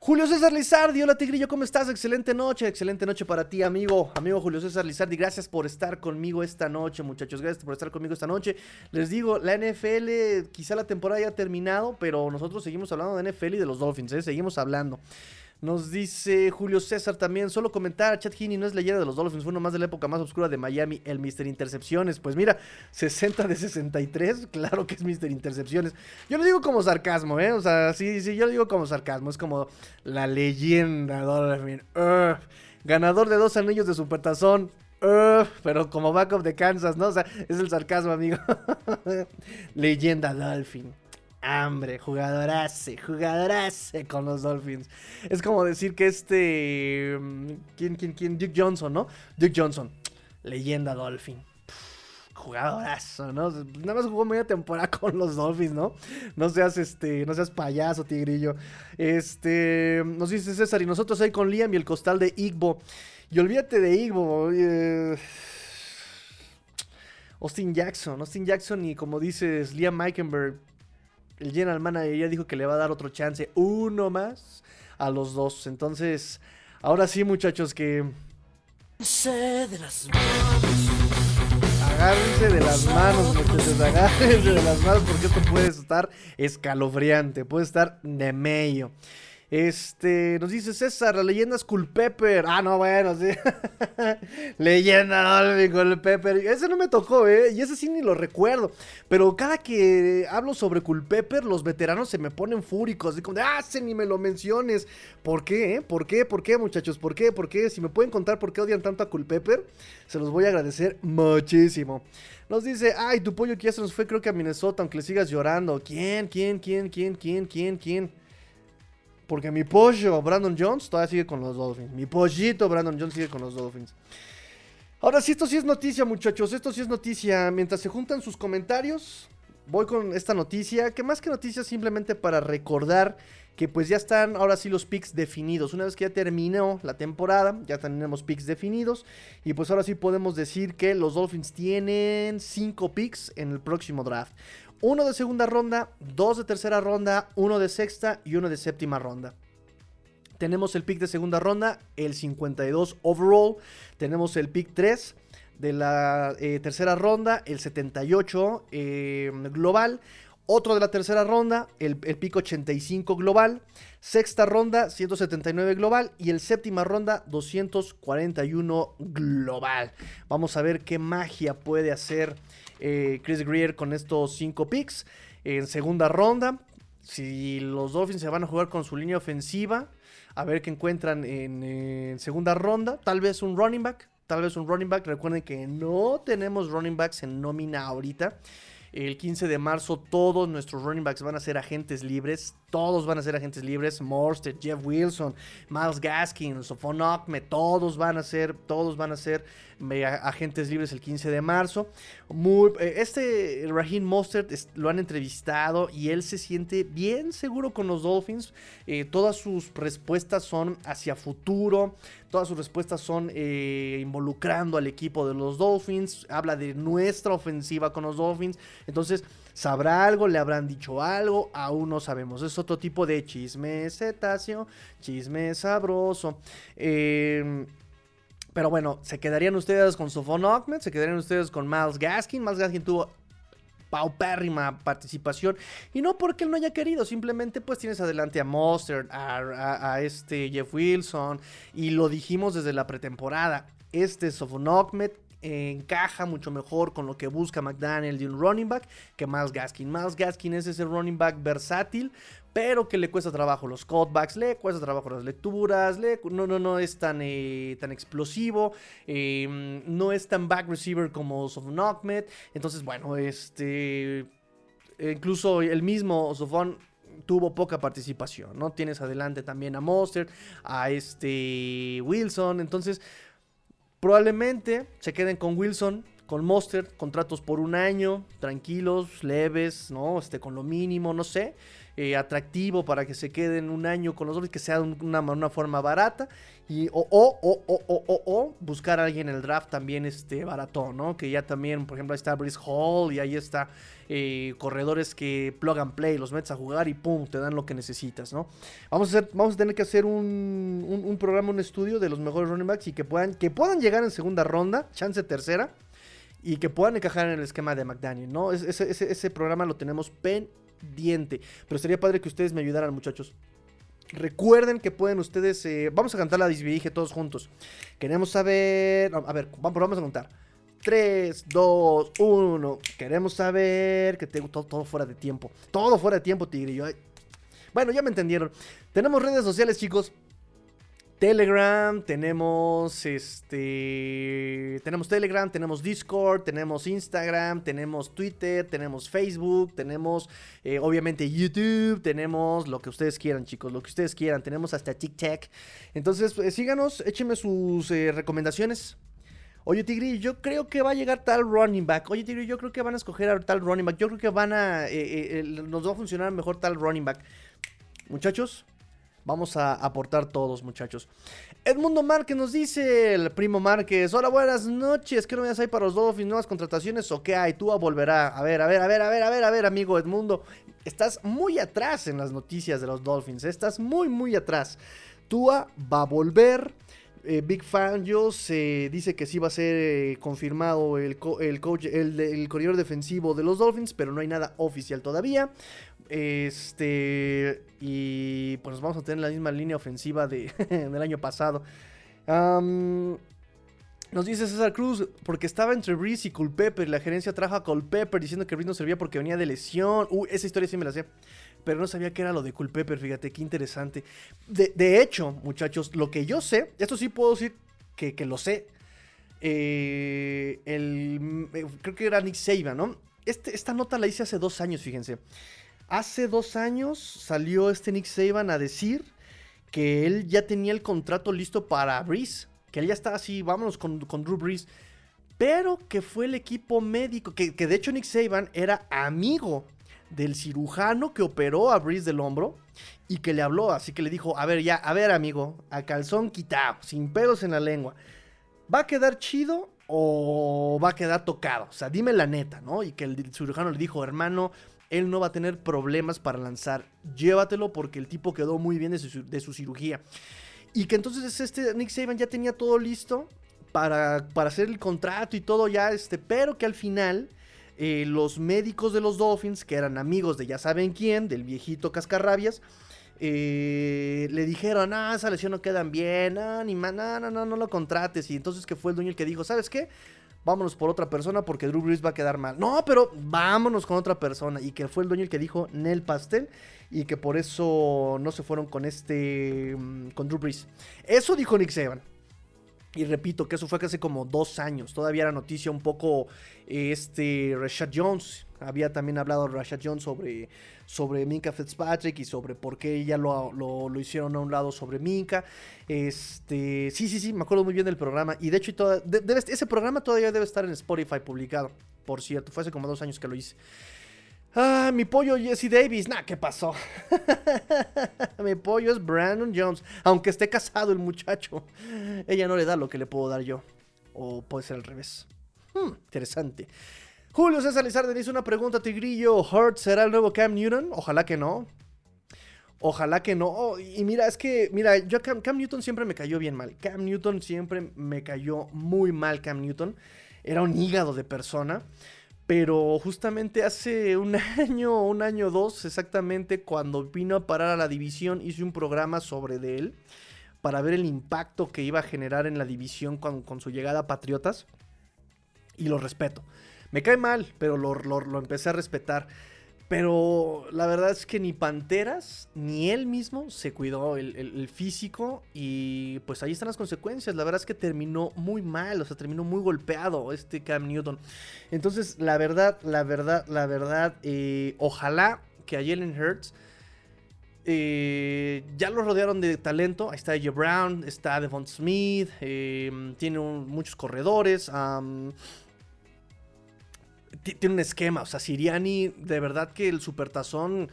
Julio César Lizardi, hola Tigrillo, ¿cómo estás? Excelente noche, excelente noche para ti, amigo, amigo Julio César Lizardi. Gracias por estar conmigo esta noche, muchachos. Gracias por estar conmigo esta noche. Les digo, la NFL, quizá la temporada haya terminado, pero nosotros seguimos hablando de NFL y de los Dolphins, ¿eh? seguimos hablando. Nos dice Julio César también, solo comentar, Chad Heaney no es leyenda de los Dolphins, fue uno más de la época más oscura de Miami, el Mr. Intercepciones. Pues mira, 60 de 63, claro que es Mr. Intercepciones. Yo lo digo como sarcasmo, ¿eh? O sea, sí, sí, yo lo digo como sarcasmo, es como la leyenda Dolphin. ganador de dos anillos de supertazón. pero como backup de Kansas, ¿no? O sea, es el sarcasmo, amigo. leyenda Dolphin hambre, jugadorace, jugadorace con los Dolphins. Es como decir que este. Mm, ¿Quién, quién, quién? Duke Johnson, ¿no? Duke Johnson, leyenda Dolphin. jugadorazo, ¿no? Nada más jugó media temporada con los Dolphins, ¿no? No seas este, no seas payaso, tigrillo. Este, nos dice César, y nosotros ahí con Liam y el costal de Igbo. Y olvídate de Igbo. Austin Jackson, Austin Jackson y como dices, Liam Meikenberg el general manager ya dijo que le va a dar otro chance, uno más a los dos. Entonces, ahora sí, muchachos, que. Agárrense de las manos, muchachos. Agárrense de las manos porque esto puede estar escalofriante, puede estar de medio. Este, nos dice César, la leyenda es Culpepper. Ah, no, bueno, sí. leyenda Dolphin Culpepper. Ese no me tocó, ¿eh? Y ese sí ni lo recuerdo. Pero cada que hablo sobre Culpepper, los veteranos se me ponen fúricos. Así como ah, ni me lo menciones. ¿Por qué? Eh? ¿Por qué? ¿Por qué, muchachos? ¿Por qué? ¿Por qué? Si me pueden contar por qué odian tanto a Culpepper, se los voy a agradecer muchísimo. Nos dice, ay, tu pollo que ya se nos fue, creo que a Minnesota, aunque le sigas llorando. ¿Quién? ¿Quién? ¿Quién? ¿Quién? ¿Quién? ¿Quién? ¿Quién? Porque mi pollo, Brandon Jones, todavía sigue con los Dolphins. Mi pollito, Brandon Jones, sigue con los Dolphins. Ahora sí, esto sí es noticia, muchachos. Esto sí es noticia. Mientras se juntan sus comentarios, voy con esta noticia. Que más que noticia, simplemente para recordar que pues ya están ahora sí los picks definidos. Una vez que ya terminó la temporada, ya tenemos picks definidos. Y pues ahora sí podemos decir que los Dolphins tienen 5 picks en el próximo draft uno de segunda ronda, dos de tercera ronda, uno de sexta y uno de séptima ronda. Tenemos el pick de segunda ronda, el 52 overall. Tenemos el pick 3 de la eh, tercera ronda, el 78 eh, global. Otro de la tercera ronda, el, el, pick 85 global. Sexta ronda, 179 global. Y el séptima ronda, 241 global. Vamos a ver qué magia puede hacer eh, Chris Greer con estos 5 picks. En segunda ronda, si los Dolphins se van a jugar con su línea ofensiva, a ver qué encuentran en, segunda ronda. Tal vez un running back. Tal vez un running back. Recuerden que no tenemos running backs en nómina ahorita. El 15 de marzo todos nuestros running backs van a ser agentes libres. Todos van a ser agentes libres. Morstead, Jeff Wilson, Miles Gaskin, Sofon Ahmed, todos van a ser, todos van a ser agentes libres el 15 de marzo. Eh, este Raheem Mostert lo han entrevistado y él se siente bien seguro con los Dolphins. Eh, todas sus respuestas son hacia futuro. Todas sus respuestas son eh, involucrando al equipo de los Dolphins. Habla de nuestra ofensiva con los Dolphins. Entonces, ¿sabrá algo? ¿Le habrán dicho algo? Aún no sabemos. Es otro tipo de chisme cetáceo, chisme sabroso. Eh, pero bueno, se quedarían ustedes con Sofon Ahmed, se quedarían ustedes con Miles Gaskin. Miles Gaskin tuvo paupérrima participación. Y no porque él no haya querido, simplemente pues tienes adelante a Monster, a, este Jeff Wilson. Y lo dijimos desde la pretemporada. Este Sofon Ahmed encaja mucho mejor con lo que busca McDaniel de un running back que Miles Gaskin. Miles Gaskin es ese running back versátil, pero que le cuesta trabajo los cutbacks, le cuesta trabajo las lecturas, le, no, no, no es tan, eh, tan explosivo, em, no es tan back receiver como Sofon Ahmed. Entonces, bueno, este. Incluso el mismo Sofon tuvo poca participación, ¿no? Tienes adelante también a Monster, a este Wilson, entonces Probablemente se queden con Wilson, con Monster, contratos por un año, tranquilos, leves, ¿no? Este, con lo mínimo, no sé. Eh, atractivo para que se queden un año con los dos, que sea una, una forma barata. Y, o, o, o, o, o, buscar a alguien en el draft también este, barato, ¿no? Que ya también, por ejemplo, ahí está Brice Hall y ahí está eh, corredores que plug and play, los metes a jugar y pum, te dan lo que necesitas, ¿no? Vamos a, hacer, vamos a tener que hacer un, un, programa, un estudio de los mejores running backs y que puedan, que puedan llegar en segunda ronda, chance tercera, y que puedan encajar en el esquema de McDaniel, ¿no? Ese, ese, ese programa lo tenemos pendiente diente. Pero sería padre que ustedes me ayudaran, muchachos. Recuerden que pueden ustedes. Eh, vamos a cantar la disvirige todos juntos. Queremos saber. A ver, vamos a contar. 3, 2, 1. Queremos saber que tengo todo, todo, fuera de tiempo. Todo fuera de tiempo, tigrillo. Bueno, ya me entendieron. Tenemos redes sociales, chicos. Telegram, tenemos este, tenemos Telegram, tenemos Discord, tenemos Instagram, tenemos Twitter, tenemos Facebook, tenemos eh, obviamente YouTube, tenemos lo que ustedes quieran, chicos, lo que ustedes quieran, tenemos hasta TikTok. Entonces, pues, síganos, échenme sus eh, recomendaciones. Oye, Tigri, yo creo que va a llegar tal running back. Oye, Tigri, yo creo que van a escoger tal running back. Yo creo que van a, eh, nos va a funcionar mejor tal running back. Muchachos, Vamos a aportar todos, muchachos. Edmundo Márquez nos dice, el primo Márquez, hola, buenas noches, ¿qué novedades hay para los Dolphins? ¿Nuevas contrataciones o qué hay? Tua volverá. A ver, a ver, a ver, a ver, a ver, a ver, amigo Edmundo. Estás muy atrás en las noticias de los Dolphins, ¿eh? estás muy, muy atrás. Tua va a volver. Eh, Big Fan se dice que sí va a ser eh, confirmado el, el coach, el, el corredor defensivo de los Dolphins, pero no hay nada oficial todavía. Este. Y pues vamos a tener la misma línea ofensiva de, del año pasado. nos dice César Cruz, porque estaba entre Breeze y Culpepper. La gerencia trajo a Culpepper diciendo que Breeze no servía porque venía de lesión. Uy, esa historia sí me la sé. Pero no sabía que era lo de Culpepper, fíjate, qué interesante. De, hecho, muchachos, lo que yo sé, esto sí puedo decir que, lo sé. Eh, el, eh, creo que era Nick Saban, ¿no? Este, esta nota la hice hace dos años, fíjense. Hace dos años salió este Nick Saban a decir que él ya tenía el contrato listo para Breeze. Que él ya estaba así, vámonos con, Drew Breeze. Pero que fue el equipo médico, que, de hecho Nick Saban era amigo del cirujano que operó a Breeze del hombro y que le habló, así que le dijo, a ver ya, a ver amigo, a calzón quitado, sin pedos en la lengua. ¿Va a quedar chido o va a quedar tocado? O sea, dime la neta, ¿no? Y que el cirujano le dijo, hermano, él no va a tener problemas para lanzar. Llévatelo porque el tipo quedó muy bien de su, cirugía. Y que entonces este Nick Saban ya tenía todo listo para, para hacer el contrato y todo ya, este, pero que al final eh, los médicos de los Dolphins, que eran amigos de ya saben quién, del viejito Cascarrabias, eh, le dijeron, ah, esa lesión no quedan bien, ah, ni no, no, no, no lo contrates. Y entonces que fue el dueño el que dijo, ¿sabes qué? Vámonos por otra persona porque Drew Brees va a quedar mal. No, pero vámonos con otra persona. Y que fue el dueño el que dijo Nel Pastel. Y que por eso no se fueron con este. Mm, con Drew Brees. Eso dijo Nick Saban. Y repito que eso fue hace como dos años. Todavía era noticia un poco este Rashad Jones. Había también hablado Rashad Jones sobre, sobre Minka Fitzpatrick y sobre por qué ya lo, lo, hicieron a un lado sobre Minka. Este, sí, sí, sí, me acuerdo muy bien del programa. Y de hecho, ese programa todavía debe estar en Spotify publicado. Por cierto, fue hace como dos años que lo hice. Ah, mi pollo Jesse Davis. Nah, ¿qué pasó? mi pollo es Brandon Jones. Aunque esté casado el muchacho. Ella no le da lo que le puedo dar yo. O puede ser al revés. Hmm, interesante. Julio César Lizardo dice una pregunta, Tigrillo. ¿Hurt será el nuevo Cam Newton? Ojalá que no. Ojalá que no. Y mira, es que, mira, yo Cam, Cam Newton siempre me cayó bien mal. Cam Newton siempre me cayó muy mal, Cam Newton. Era un hígado de persona. Pero justamente hace un año, un año o dos, exactamente cuando vino a parar a la división, hice un programa sobre de él para ver el impacto que iba a generar en la división con, su llegada a Patriotas. Y lo respeto. Me cae mal, pero lo, lo empecé a respetar. Pero la verdad es que ni Panteras ni él mismo se cuidó el, físico y pues ahí están las consecuencias. La verdad es que terminó muy mal, o sea, terminó muy golpeado este Cam Newton. Entonces, la verdad, la verdad, la verdad, eh, ojalá que a Jalen Hurts eh, ya lo rodearon de talento. Ahí está AJ Brown, está Devon Smith, eh, tiene muchos corredores tiene un esquema. O sea, Siriani, de verdad que el Supertazón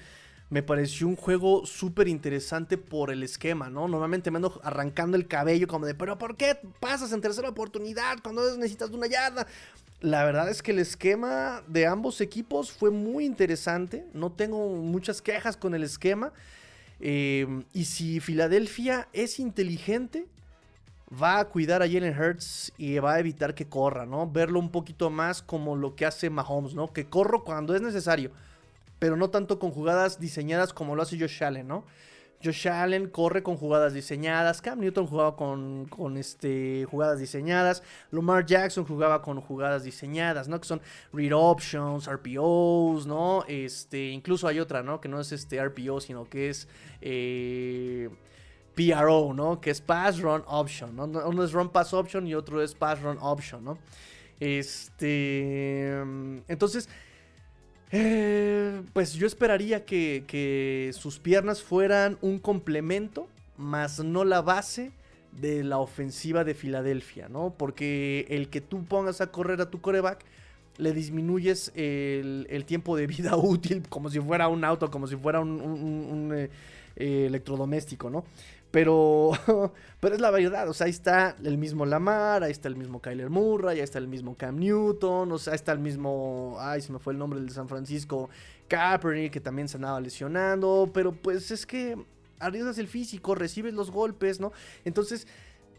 me pareció un juego súper interesante por el esquema, ¿no? Normalmente me ando arrancando el cabello como de, pero ¿por qué pasas en tercera oportunidad cuando necesitas una yarda? La verdad es que el esquema de ambos equipos fue muy interesante. No tengo muchas quejas con el esquema. Eh, y si Filadelfia es inteligente, va a cuidar a Jalen Hurts y va a evitar que corra, ¿no? Verlo un poquito más como lo que hace Mahomes, ¿no? Que corro cuando es necesario, pero no tanto con jugadas diseñadas como lo hace Josh Allen, ¿no? Josh Allen corre con jugadas diseñadas, Cam Newton jugaba con, con este, jugadas diseñadas, Lamar Jackson jugaba con jugadas diseñadas, ¿no? Que son read options, RPOs, ¿no? Este, incluso hay otra, ¿no? Que no es este RPO, sino que es... Eh, PRO, ¿no? Que es Pass Run Option, ¿no? Uno es Run Pass Option y otro es Pass Run Option, ¿no? Este. Entonces. Eh, pues yo esperaría que, que, sus piernas fueran un complemento, más no la base de la ofensiva de Filadelfia, ¿no? Porque el que tú pongas a correr a tu coreback, le disminuyes el, tiempo de vida útil como si fuera un auto, como si fuera un, eh, electrodoméstico, ¿no? Pero, pero es la verdad, o sea, ahí está el mismo Lamar, ahí está el mismo Kyler Murray, ahí está el mismo Cam Newton, o sea, ahí está el mismo, ay, se me fue el nombre del de San Francisco, Kaepernick, que también se andaba lesionando, pero pues es que arriesgas el físico, recibes los golpes, ¿no? Entonces,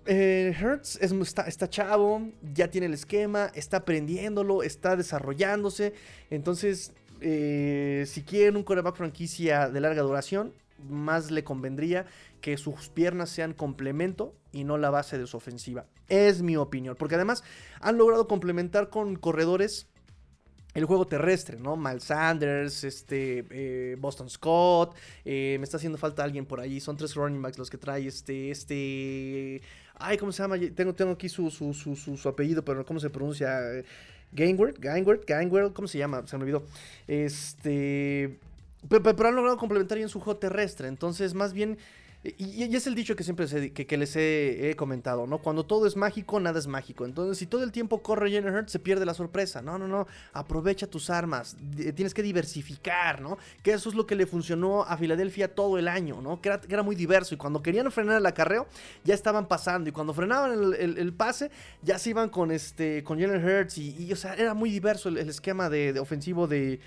eh, Hertz está, chavo, ya tiene el esquema, está aprendiéndolo, está desarrollándose, entonces, eh, si quieren un coreback franquicia de larga duración, más le convendría que sus piernas sean complemento y no la base de su ofensiva. Es mi opinión, porque además han logrado complementar con corredores el juego terrestre, ¿no? Miles Sanders, este, eh, Boston Scott, eh, me está haciendo falta alguien por ahí, son tres running backs los que trae este, este, ay, ¿cómo se llama? Tengo, tengo aquí su, su, su, su, apellido, pero ¿cómo se pronuncia? Gainward, Gainward, Gainward, ¿cómo se llama? Se me olvidó. Este, pero, han logrado complementar bien su juego terrestre. Entonces, más bien. Y, es el dicho que siempre que, les he, comentado, ¿no? Cuando todo es mágico, nada es mágico. Entonces, si todo el tiempo corre Jenner Hurts, se pierde la sorpresa. No, no, no. Aprovecha tus armas. Tienes que diversificar, ¿no? Que eso es lo que le funcionó a Filadelfia todo el año, ¿no? Que era, muy diverso. Y cuando querían frenar el acarreo, ya estaban pasando. Y cuando frenaban el, pase, ya se iban con este con Jalen Hurts. Y, o sea, era muy diverso el, esquema de ofensivo de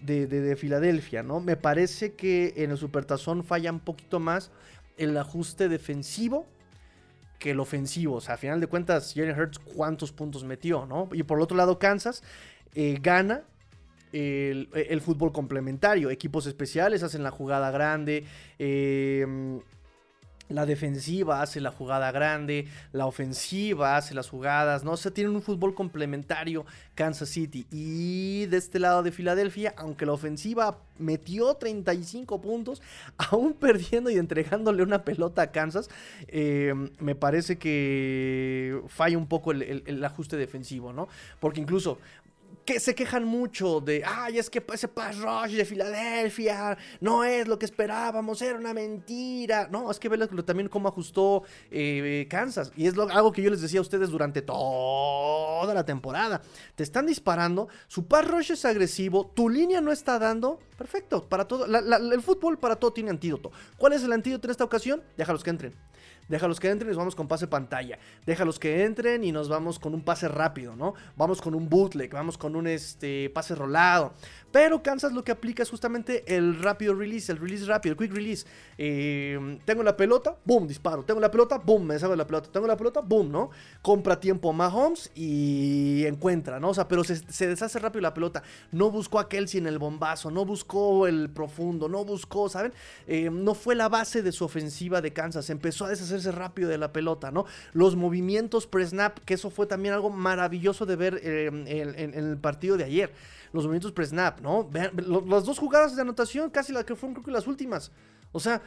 de, Filadelfia, ¿no? Me parece que en el Supertazón falla un poquito más el ajuste defensivo que el ofensivo. O sea, a final de cuentas, Jalen Hurts cuántos puntos metió, ¿no? Y por el otro lado, Kansas eh, gana el, el, fútbol complementario. Equipos especiales hacen la jugada grande. Eh, la defensiva hace la jugada grande, la ofensiva hace las jugadas, ¿no? O sea, tienen un fútbol complementario Kansas City. Y de este lado de Filadelfia, aunque la ofensiva metió 35 puntos, aún perdiendo y entregándole una pelota a Kansas, eh, me parece que falla un poco el, el ajuste defensivo, ¿no? Porque incluso que se quejan mucho de, ay, es que ese pass rush de Filadelfia no es lo que esperábamos, era una mentira. No, es que ve también cómo ajustó eh, Kansas. Y es algo que yo les decía a ustedes durante toda la temporada. Te están disparando, su pass rush es agresivo, tu línea no está dando. Perfecto, para todo. el fútbol para todo tiene antídoto. ¿Cuál es el antídoto en esta ocasión? Déjalos que entren. Déjalos que entren y nos vamos con pase pantalla. Déjalos que entren y nos vamos con un pase rápido, ¿no? Vamos con un bootleg, vamos con un este, pase rolado. Pero Kansas lo que aplica es justamente el rápido release, el release rápido, el quick release. Eh, tengo la pelota, boom, disparo. Tengo la pelota, boom, me deshago de la pelota. Tengo la pelota, boom, ¿no? Compra tiempo Mahomes y encuentra, ¿no? O sea, pero se, deshace rápido la pelota. No buscó a Kelsey en el bombazo, no buscó el profundo, no buscó, ¿saben? Eh, no fue la base de su ofensiva de Kansas. Empezó a deshacerse rápido de la pelota, ¿no? Los movimientos pre-snap, que eso fue también algo maravilloso de ver eh, en el partido de ayer los movimientos pre-snap, ¿no? Vean, las dos jugadas de anotación, casi las que fueron creo que las últimas. O sea,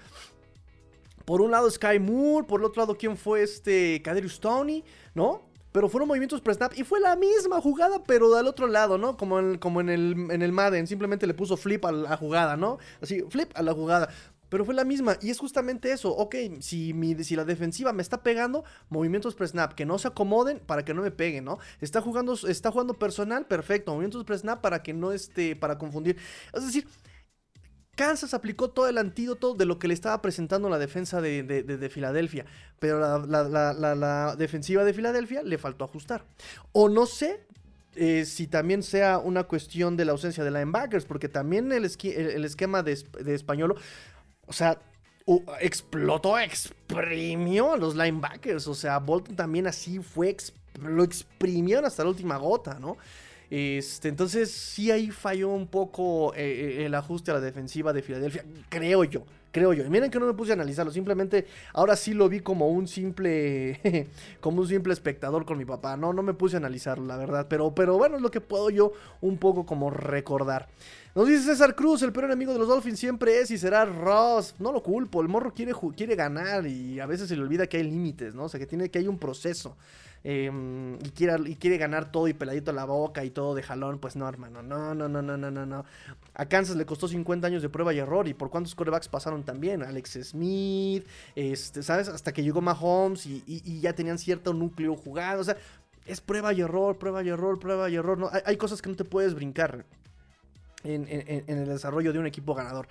por un lado Sky Moore, por el otro lado, ¿quién fue este? Kaderius Tony, ¿no? Pero fueron movimientos pre-snap y fue la misma jugada, pero del otro lado, ¿no? Como en, como en, el, en el Madden, simplemente le puso flip a la jugada, ¿no? Así, flip a la jugada. Pero fue la misma. Y es justamente eso. Ok, si, si la defensiva me está pegando, movimientos pre-snap, que no se acomoden para que no me peguen, ¿no? Está jugando, está jugando personal, perfecto. Movimientos pre-snap para que no esté, para confundir. Es decir, Kansas aplicó todo el antídoto de lo que le estaba presentando la defensa de, Filadelfia. Pero la, defensiva de Filadelfia le faltó ajustar. O no sé eh, si también sea una cuestión de la ausencia de linebackers, porque también el, el esquema de, de Españolo o sea, explotó, exprimió a los linebackers. O sea, Bolton también así fue, lo exprimieron hasta la última gota, ¿no? Este, entonces sí ahí falló un poco eh, eh, el ajuste a la defensiva de Filadelfia, creo yo, creo yo. Y miren que no me puse a analizarlo, simplemente ahora sí lo vi como un simple, como un simple espectador con mi papá. No, no me puse a analizarlo, la verdad, pero, pero bueno, es lo que puedo yo un poco como recordar. Nos dice César Cruz, el peor enemigo de los Dolphins siempre es y será Ross. No lo culpo, el morro quiere, quiere ganar y a veces se le olvida que hay límites, ¿no? O sea, que tiene que hay un proceso. Em, y, quiere, y quiere ganar todo y peladito a la boca y todo de jalón, pues no, hermano, no, no, no, no, no, no, no. A Kansas le costó 50 años de prueba y error y por cuántos corebacks pasaron también, Alex Smith, este, ¿sabes? Hasta que llegó Mahomes y, y, ya tenían cierto núcleo jugado, o sea, es prueba y error, prueba y error, prueba y error, no, hay, cosas que no te puedes brincar en, el desarrollo de un equipo ganador.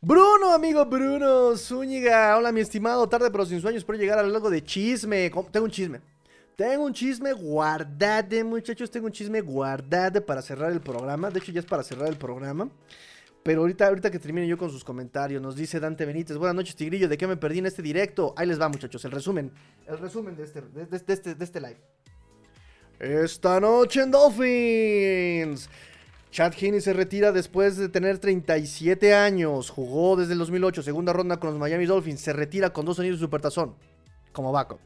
Bruno, amigo Bruno Zúñiga. Hola, mi estimado. Tarde pero sin sueños. Espero llegar al largo de chisme. Tengo un chisme. Tengo un chisme guardade, muchachos. Tengo un chisme guardade para cerrar el programa. De hecho, ya es para cerrar el programa. Pero ahorita, ahorita que termine yo con sus comentarios, nos dice Dante Benítez. Buenas noches, Tigrillo. ¿De qué me perdí en este directo? Ahí les va, muchachos. El resumen. El resumen de este, de este, de este live. Esta noche en Dolphins. Chad Heaney se retira después de tener 37 años. Jugó desde el 2008, segunda ronda con los Miami Dolphins. Se retira con dos anillos de supertazón como backup.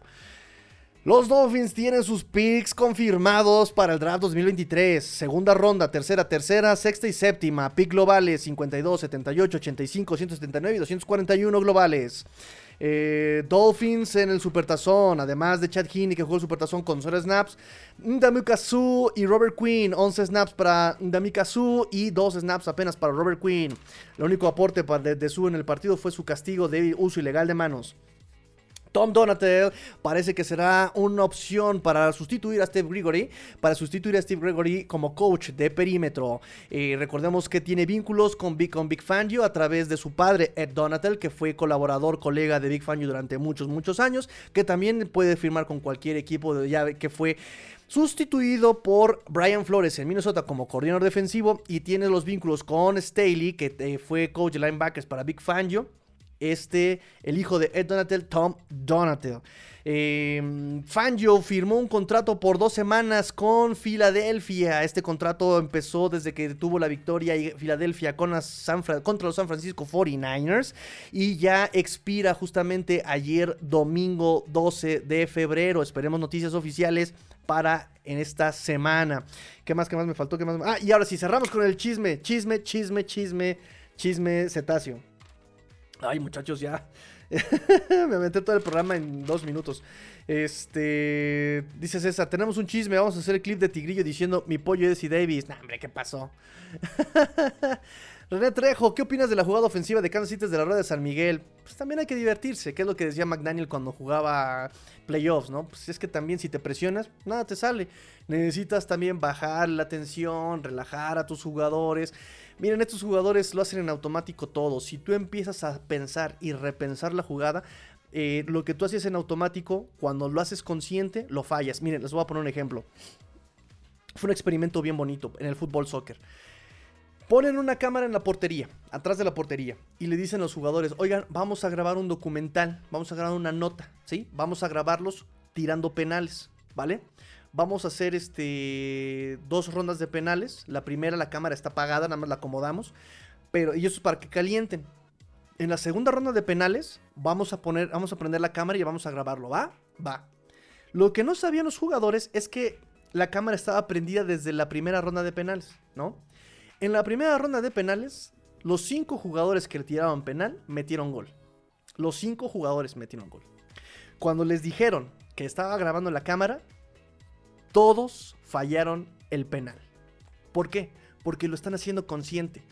Los Dolphins tienen sus picks confirmados para el draft 2023. Segunda ronda, tercera, tercera, sexta y séptima. Pick globales 52, 78, 85, 179 y 241 globales. Eh, Dolphins en el Supertazón, además de Chad Heaney que jugó el Supertazón con 0 snaps. Ndamika Su y Robert Quinn, 11 snaps para Ndamika Su y 2 snaps apenas para Robert Quinn. El único aporte de, de Su en el partido fue su castigo de uso ilegal de manos. Tom Donatel parece que será una opción para sustituir a Steve Gregory, para sustituir a Steve Gregory como coach de perímetro. Eh, recordemos que tiene vínculos con Big, con Big Fangio a través de su padre Ed Donatel, que fue colaborador, colega de Big Fangio durante muchos, muchos años, que también puede firmar con cualquier equipo de llave que fue sustituido por Brian Flores en Minnesota como coordinador defensivo y tiene los vínculos con Staley, que eh, fue coach de linebackers para Big Fangio este, el hijo de Ed Donatel, Tom Donatel. Eh, Fangio firmó un contrato por dos semanas con Filadelfia. Este contrato empezó desde que tuvo la victoria Filadelfia con contra los San Francisco 49ers y ya expira justamente ayer domingo 12 de febrero. Esperemos noticias oficiales para en esta semana. ¿Qué más? ¿Qué más me faltó? ¿Qué más? Ah, y ahora sí, cerramos con el chisme. Chisme, chisme, chisme, chisme cetáceo. Ay, muchachos, ya. Me metí todo el programa en dos minutos. Este. Dice César: Tenemos un chisme. Vamos a hacer el clip de Tigrillo diciendo: Mi pollo es y Davis. Nah, hombre, ¿qué pasó? René Trejo, ¿qué opinas de la jugada ofensiva de Kansas City de la rueda de San Miguel? Pues también hay que divertirse, que es lo que decía McDaniel cuando jugaba playoffs, ¿no? Pues es que también si te presionas, nada te sale. Necesitas también bajar la tensión, relajar a tus jugadores. Miren, estos jugadores lo hacen en automático todo. Si tú empiezas a pensar y repensar la jugada, eh, lo que tú haces en automático, cuando lo haces consciente, lo fallas. Miren, les voy a poner un ejemplo. Fue un experimento bien bonito en el fútbol soccer. Ponen una cámara en la portería, atrás de la portería, y le dicen a los jugadores, oigan, vamos a grabar un documental, vamos a grabar una nota, ¿sí? Vamos a grabarlos tirando penales, ¿vale? Vamos a hacer este dos rondas de penales. La primera la cámara está apagada, nada más la acomodamos, pero y eso es para que calienten. En la segunda ronda de penales vamos a poner, vamos a prender la cámara y vamos a grabarlo, ¿va? Va. Lo que no sabían los jugadores es que la cámara estaba prendida desde la primera ronda de penales, ¿no? En la primera ronda de penales, los cinco jugadores que le tiraban penal metieron gol. Los cinco jugadores metieron gol. Cuando les dijeron que estaba grabando la cámara, todos fallaron el penal. ¿Por qué? Porque lo están haciendo consciente.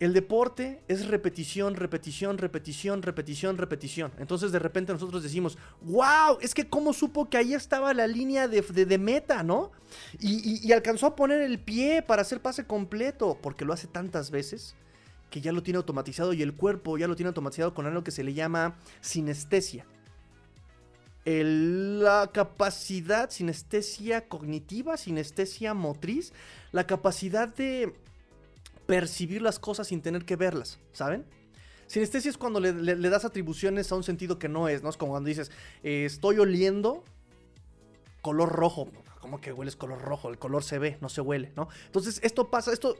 El deporte es repetición, repetición, repetición, repetición, repetición. Entonces de repente nosotros decimos, wow, es que cómo supo que ahí estaba la línea de, meta, ¿no? Y, alcanzó a poner el pie para hacer pase completo, porque lo hace tantas veces que ya lo tiene automatizado y el cuerpo ya lo tiene automatizado con algo que se le llama sinestesia. la capacidad, sinestesia cognitiva, sinestesia motriz, la capacidad de percibir las cosas sin tener que verlas, ¿saben? Sinestesia es cuando le, das atribuciones a un sentido que no es, ¿no? Es como cuando dices, eh, estoy oliendo color rojo. ¿Cómo que hueles color rojo? El color se ve, no se huele, ¿no? Entonces, esto pasa, esto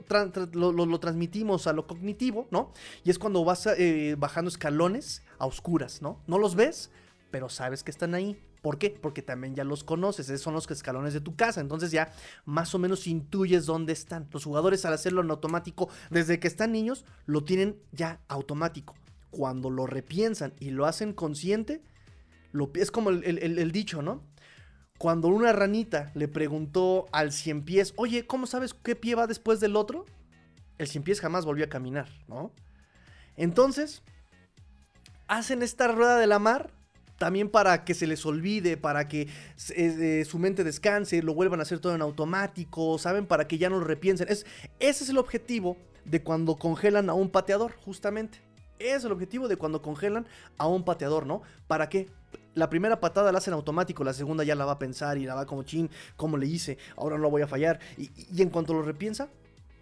lo, transmitimos a lo cognitivo, ¿no? Y es cuando vas eh, bajando escalones a oscuras, ¿no? No los ves, pero sabes que están ahí. ¿Por qué? Porque también ya los conoces, esos son los escalones de tu casa, entonces ya más o menos intuyes dónde están. Los jugadores al hacerlo en automático, desde que están niños, lo tienen ya automático. Cuando lo repiensan y lo hacen consciente, lo, es como el, dicho, ¿no? Cuando una ranita le preguntó al cien pies, oye, ¿cómo sabes qué pie va después del otro? El cien pies jamás volvió a caminar, ¿no? Entonces, hacen esta rueda de la mar también para que se les olvide, para que eh, su mente descanse, lo vuelvan a hacer todo en automático, ¿saben? Para que ya no lo repiensen. Es, ese es el objetivo de cuando congelan a un pateador, justamente. Es el objetivo de cuando congelan a un pateador, ¿no? ¿Para qué? La primera patada la hacen automático, la segunda ya la va a pensar y la va como chin, como le hice, ahora no lo voy a fallar. Y en cuanto lo repiensa,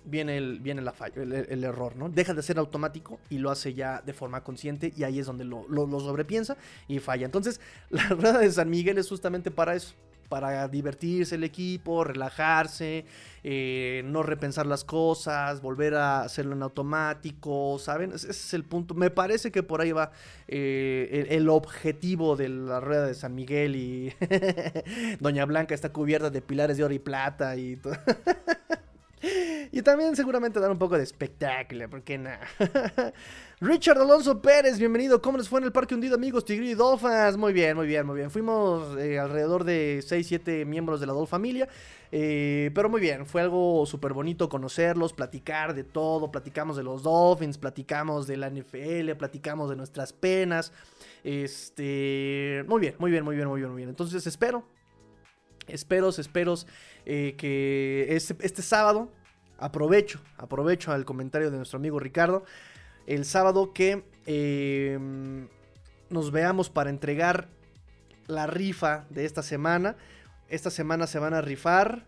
viene el, viene la el, error, ¿no? Deja de ser automático y lo hace ya de forma consciente y ahí es donde lo, sobrepiensa y falla. Entonces, la rueda de San Miguel es justamente para eso. Para divertirse el equipo, relajarse, eh, no repensar las cosas, volver a hacerlo en automático, ¿saben? Ese es el punto. Me parece que por ahí va eh, el, objetivo de la rueda de San Miguel y Doña Blanca está cubierta de pilares de oro y plata y todo. Y también seguramente dar un poco de espectáculo, ¿por qué no? Richard Alonso Pérez, bienvenido. ¿Cómo les fue en el Parque Hundido, amigos? Tigre y Dolphins. Muy bien, muy bien, muy bien. Fuimos eh, alrededor de 6, 7 miembros de la Dolph familia. Eh, pero muy bien, fue algo súper bonito conocerlos, platicar de todo. Platicamos de los Dolphins, platicamos de la NFL, platicamos de nuestras penas. Este. Muy bien, muy bien, muy bien, muy bien, muy bien. Entonces espero Espero, espero eh, que este, este, sábado, aprovecho, aprovecho al comentario de nuestro amigo Ricardo, el sábado que em, nos veamos para entregar la rifa de esta semana. Esta semana se van a rifar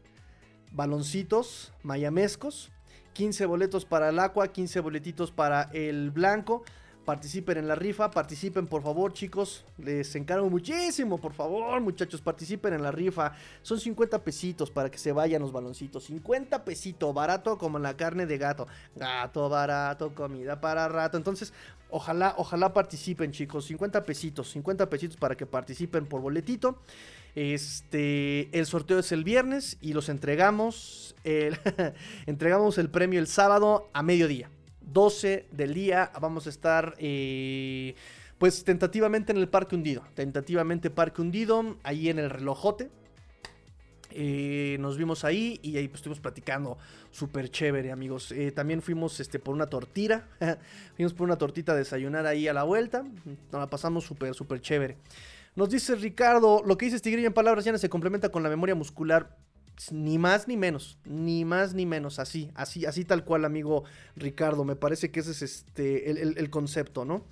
baloncitos mayamescos, 15 boletos para el agua, 15 boletitos para el blanco participen en la rifa, participen por favor chicos, les encargo muchísimo, por favor muchachos, participen en la rifa, son 50 pesitos para que se vayan los baloncitos, 50 pesitos, barato como la carne de gato, gato barato, comida para rato, entonces ojalá, ojalá participen chicos, 50 pesitos, 50 pesitos para que participen por boletito, este, el sorteo es el viernes y los entregamos, entregamos el premio el sábado a mediodía. 12 del día vamos a estar eh, pues tentativamente en el Parque Hundido. Tentativamente Parque Hundido, ahí en el relojote. Eh, nos vimos ahí y ahí pues, estuvimos platicando súper chévere, amigos. Eh, también fuimos este, por una tortira. fuimos por una tortita a desayunar ahí a la vuelta. Nos la pasamos súper, súper chévere. Nos dice Ricardo, lo que dice Tigrillo en palabras llanas se complementa con la memoria muscular ni más ni menos, ni más ni menos, así, así, así tal cual, amigo Ricardo. Me parece que ese es este, el, concepto, ¿no?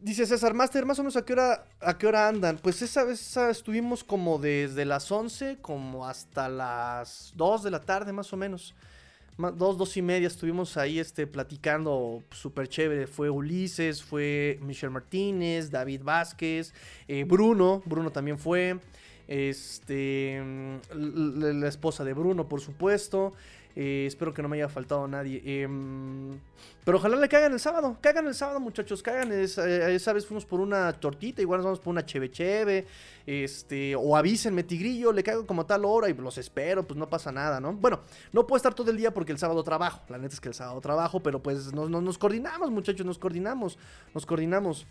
Dice César Master, más o menos a qué hora, a qué hora andan. Pues esa vez estuvimos como desde las 11 como hasta las 2 de la tarde, más o menos. dos, dos y media estuvimos ahí este, platicando súper chévere. Fue Ulises, fue Michelle Martínez, David Vázquez, eh, Bruno, Bruno también fue. Este, mm, la esposa de Bruno, por supuesto. Eh, espero que no me haya faltado nadie. Em, pero ojalá le caigan el sábado. Caigan el sábado, muchachos. Caigan. Es, eh, esa vez fuimos por una tortita. Igual nos vamos por una cheve. Este, o avísenme, tigrillo. Le caigo como tal hora y los espero. Pues no pasa nada, ¿no? Bueno, no puedo estar todo el día porque el sábado trabajo. La neta es que el sábado trabajo. Pero pues nos coordinamos, muchachos. Nos coordinamos. Nos coordinamos.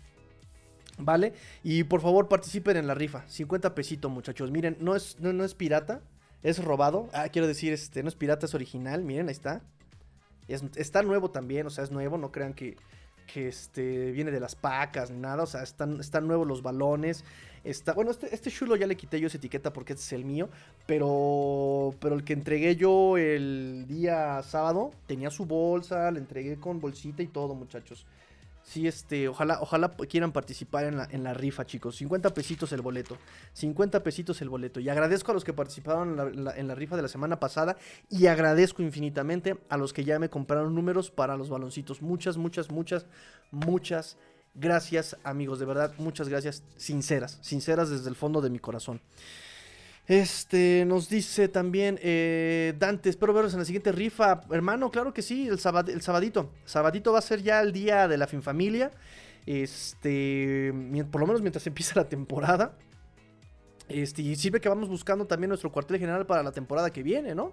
¿Vale? Y por favor participen en la rifa. 50 pesitos, muchachos. Miren, no es, no, no es pirata. Es robado. Ah, quiero decir, este, no es pirata, es original. Miren, ahí está. Es- está nuevo también, o sea, es nuevo. No crean que, que este, viene de las pacas ni nada. O sea, están, están nuevos los balones. Está, bueno, este, este chulo ya le quité yo esa etiqueta porque este es el mío. Pero, pero el que entregué yo el día sábado tenía su bolsa. Le entregué con bolsita y todo, muchachos. Sí, este, ojalá, ojalá quieran participar en la, en la rifa, chicos. 50 pesitos el boleto. 50 pesitos el boleto. Y agradezco a los que participaron en la, en la- en la rifa de la semana pasada. Y agradezco infinitamente a los que ya me compraron números para los baloncitos. Muchas, muchas, muchas, muchas gracias, amigos. De verdad, muchas gracias. Sinceras, sinceras desde el fondo de mi corazón. Este, nos dice también eh, Dante, espero veros en la siguiente rifa. Hermano, claro que sí, el, sábado, el sabadito. Sabadito va a ser ya el día de la Finfamilia. Este, por lo menos mientras empieza la temporada. Este, y sirve que vamos buscando también nuestro cuartel general para la temporada que viene, ¿no?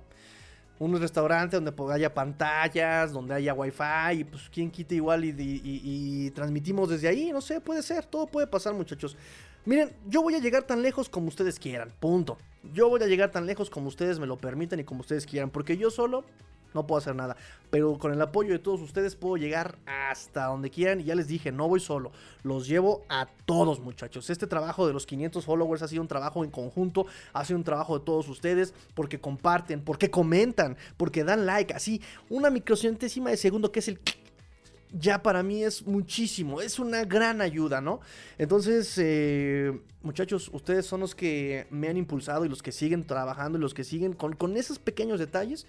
Un restaurante donde haya pantallas, donde haya wifi, y pues quien quite igual y, y- transmitimos desde ahí, no sé, puede ser, todo puede pasar muchachos. Miren, yo voy a llegar tan lejos como ustedes quieran, punto. Yo voy a llegar tan lejos como ustedes me lo permitan y como ustedes quieran, porque yo solo no puedo hacer nada. Pero con el apoyo de todos ustedes puedo llegar hasta donde quieran. Y ya les dije, no voy solo, los llevo a todos muchachos. Este trabajo de los 500 followers ha sido un trabajo en conjunto, ha sido un trabajo de todos ustedes, porque comparten, porque comentan, porque dan like, así, una microcentésima de segundo que es el ya para mí es muchísimo, es una gran ayuda, ¿no? Entonces, eh, muchachos, ustedes son los que me han impulsado y los que siguen trabajando y los que siguen con, con esos pequeños detalles.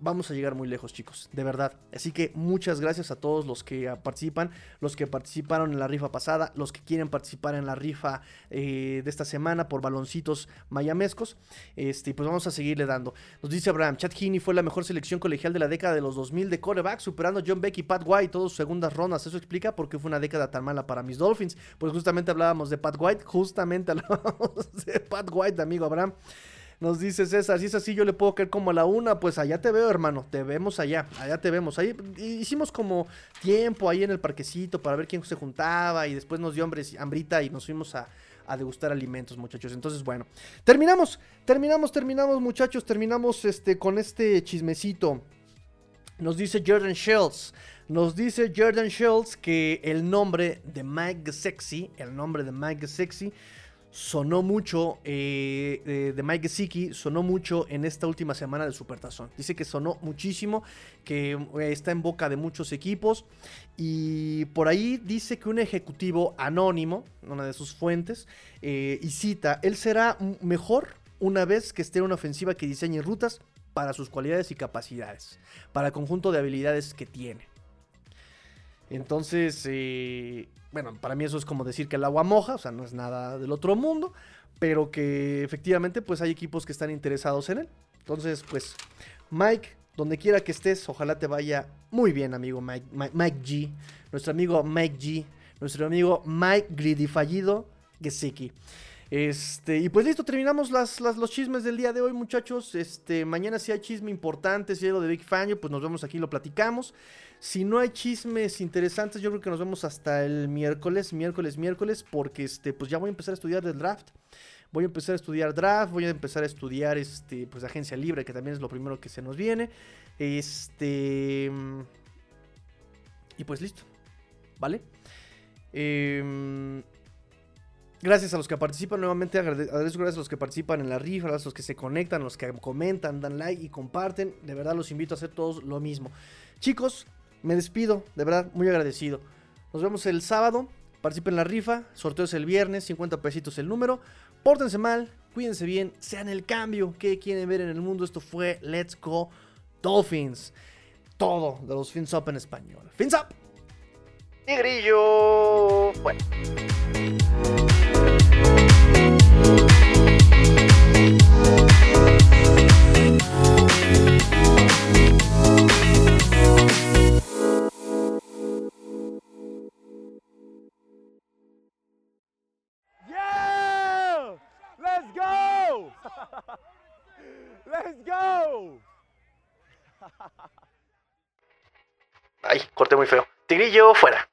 Vamos a llegar muy lejos, chicos, de verdad. Así que muchas gracias a todos los que participan, los que participaron en la rifa pasada, los que quieren participar en la rifa eh, de esta semana por baloncitos mayamescos. Este, pues vamos a seguirle dando. Nos dice Abraham, Chad Heaney fue la mejor selección colegial de la década de los 2000 de coreback, superando John Beck y Pat White, todos sus segundas rondas. Eso explica por qué fue una década tan mala para mis Dolphins. Pues justamente hablábamos de Pat White, justamente hablábamos de Pat White, amigo Abraham. Nos dice César, si es así yo le puedo caer como a la una, pues allá te veo hermano, te vemos allá, allá te vemos. Ahí hicimos como tiempo ahí en el parquecito para ver quién se juntaba y después nos dio hambre, hambrita y nos fuimos a, a degustar alimentos, muchachos. Entonces, bueno, terminamos, terminamos, terminamos, muchachos, terminamos este con este chismecito. Nos dice Jordan Schultz. Nos dice Jordan Schultz que el nombre de Mike Sexy, el nombre de Mike Sexy, sonó mucho, eh, de, de Mike Gesicki, sonó mucho en esta última semana del Supertazón. Dice que sonó muchísimo, que eh, está en boca de muchos equipos. Y por ahí dice que un ejecutivo anónimo, una de sus fuentes, eh, y cita, él será mejor una vez que esté en una ofensiva que diseñe rutas para sus cualidades y capacidades, para el conjunto de habilidades que tiene. Entonces, eh, bueno, para mí eso es como decir que el agua moja, o sea, no es nada del otro mundo, pero que efectivamente pues hay equipos que están interesados en él. Entonces, pues, Mike, donde quiera que estés, ojalá te vaya muy bien, amigo Mike, Mike, G, nuestro amigo Mike G, nuestro amigo Mike Gridifallido Gesicki. Este, y pues listo, terminamos las, las, los chismes del día de hoy, muchachos. Este, mañana si hay chisme importante, si hay lo de Big Fangio, pues nos vemos aquí y lo platicamos. Si no hay chismes interesantes, yo creo que nos vemos hasta el miércoles, miércoles, miércoles, porque este, pues ya voy a empezar a estudiar del draft. Voy a empezar a estudiar draft, voy a empezar a estudiar este, pues agencia libre, que también es lo primero que se nos viene. Este. Y pues listo. ¿Vale? Eh, Gracias a los que participan nuevamente, agradezco gracias a los que participan en la rifa, a los que se conectan, a los que comentan, dan like y comparten. De verdad los invito a hacer todos lo mismo. Chicos, me despido, de verdad, muy agradecido. Nos vemos el sábado, participen en la rifa, sorteos el viernes, 50 pesitos el número. Pórtense mal, cuídense bien, sean el cambio que quieren ver en el mundo. Esto fue Let's Go Dolphins. Todo de los Fins Up en español. Fins Up. Bueno. Let's go! Ay, corté muy feo. Tigrillo, fuera.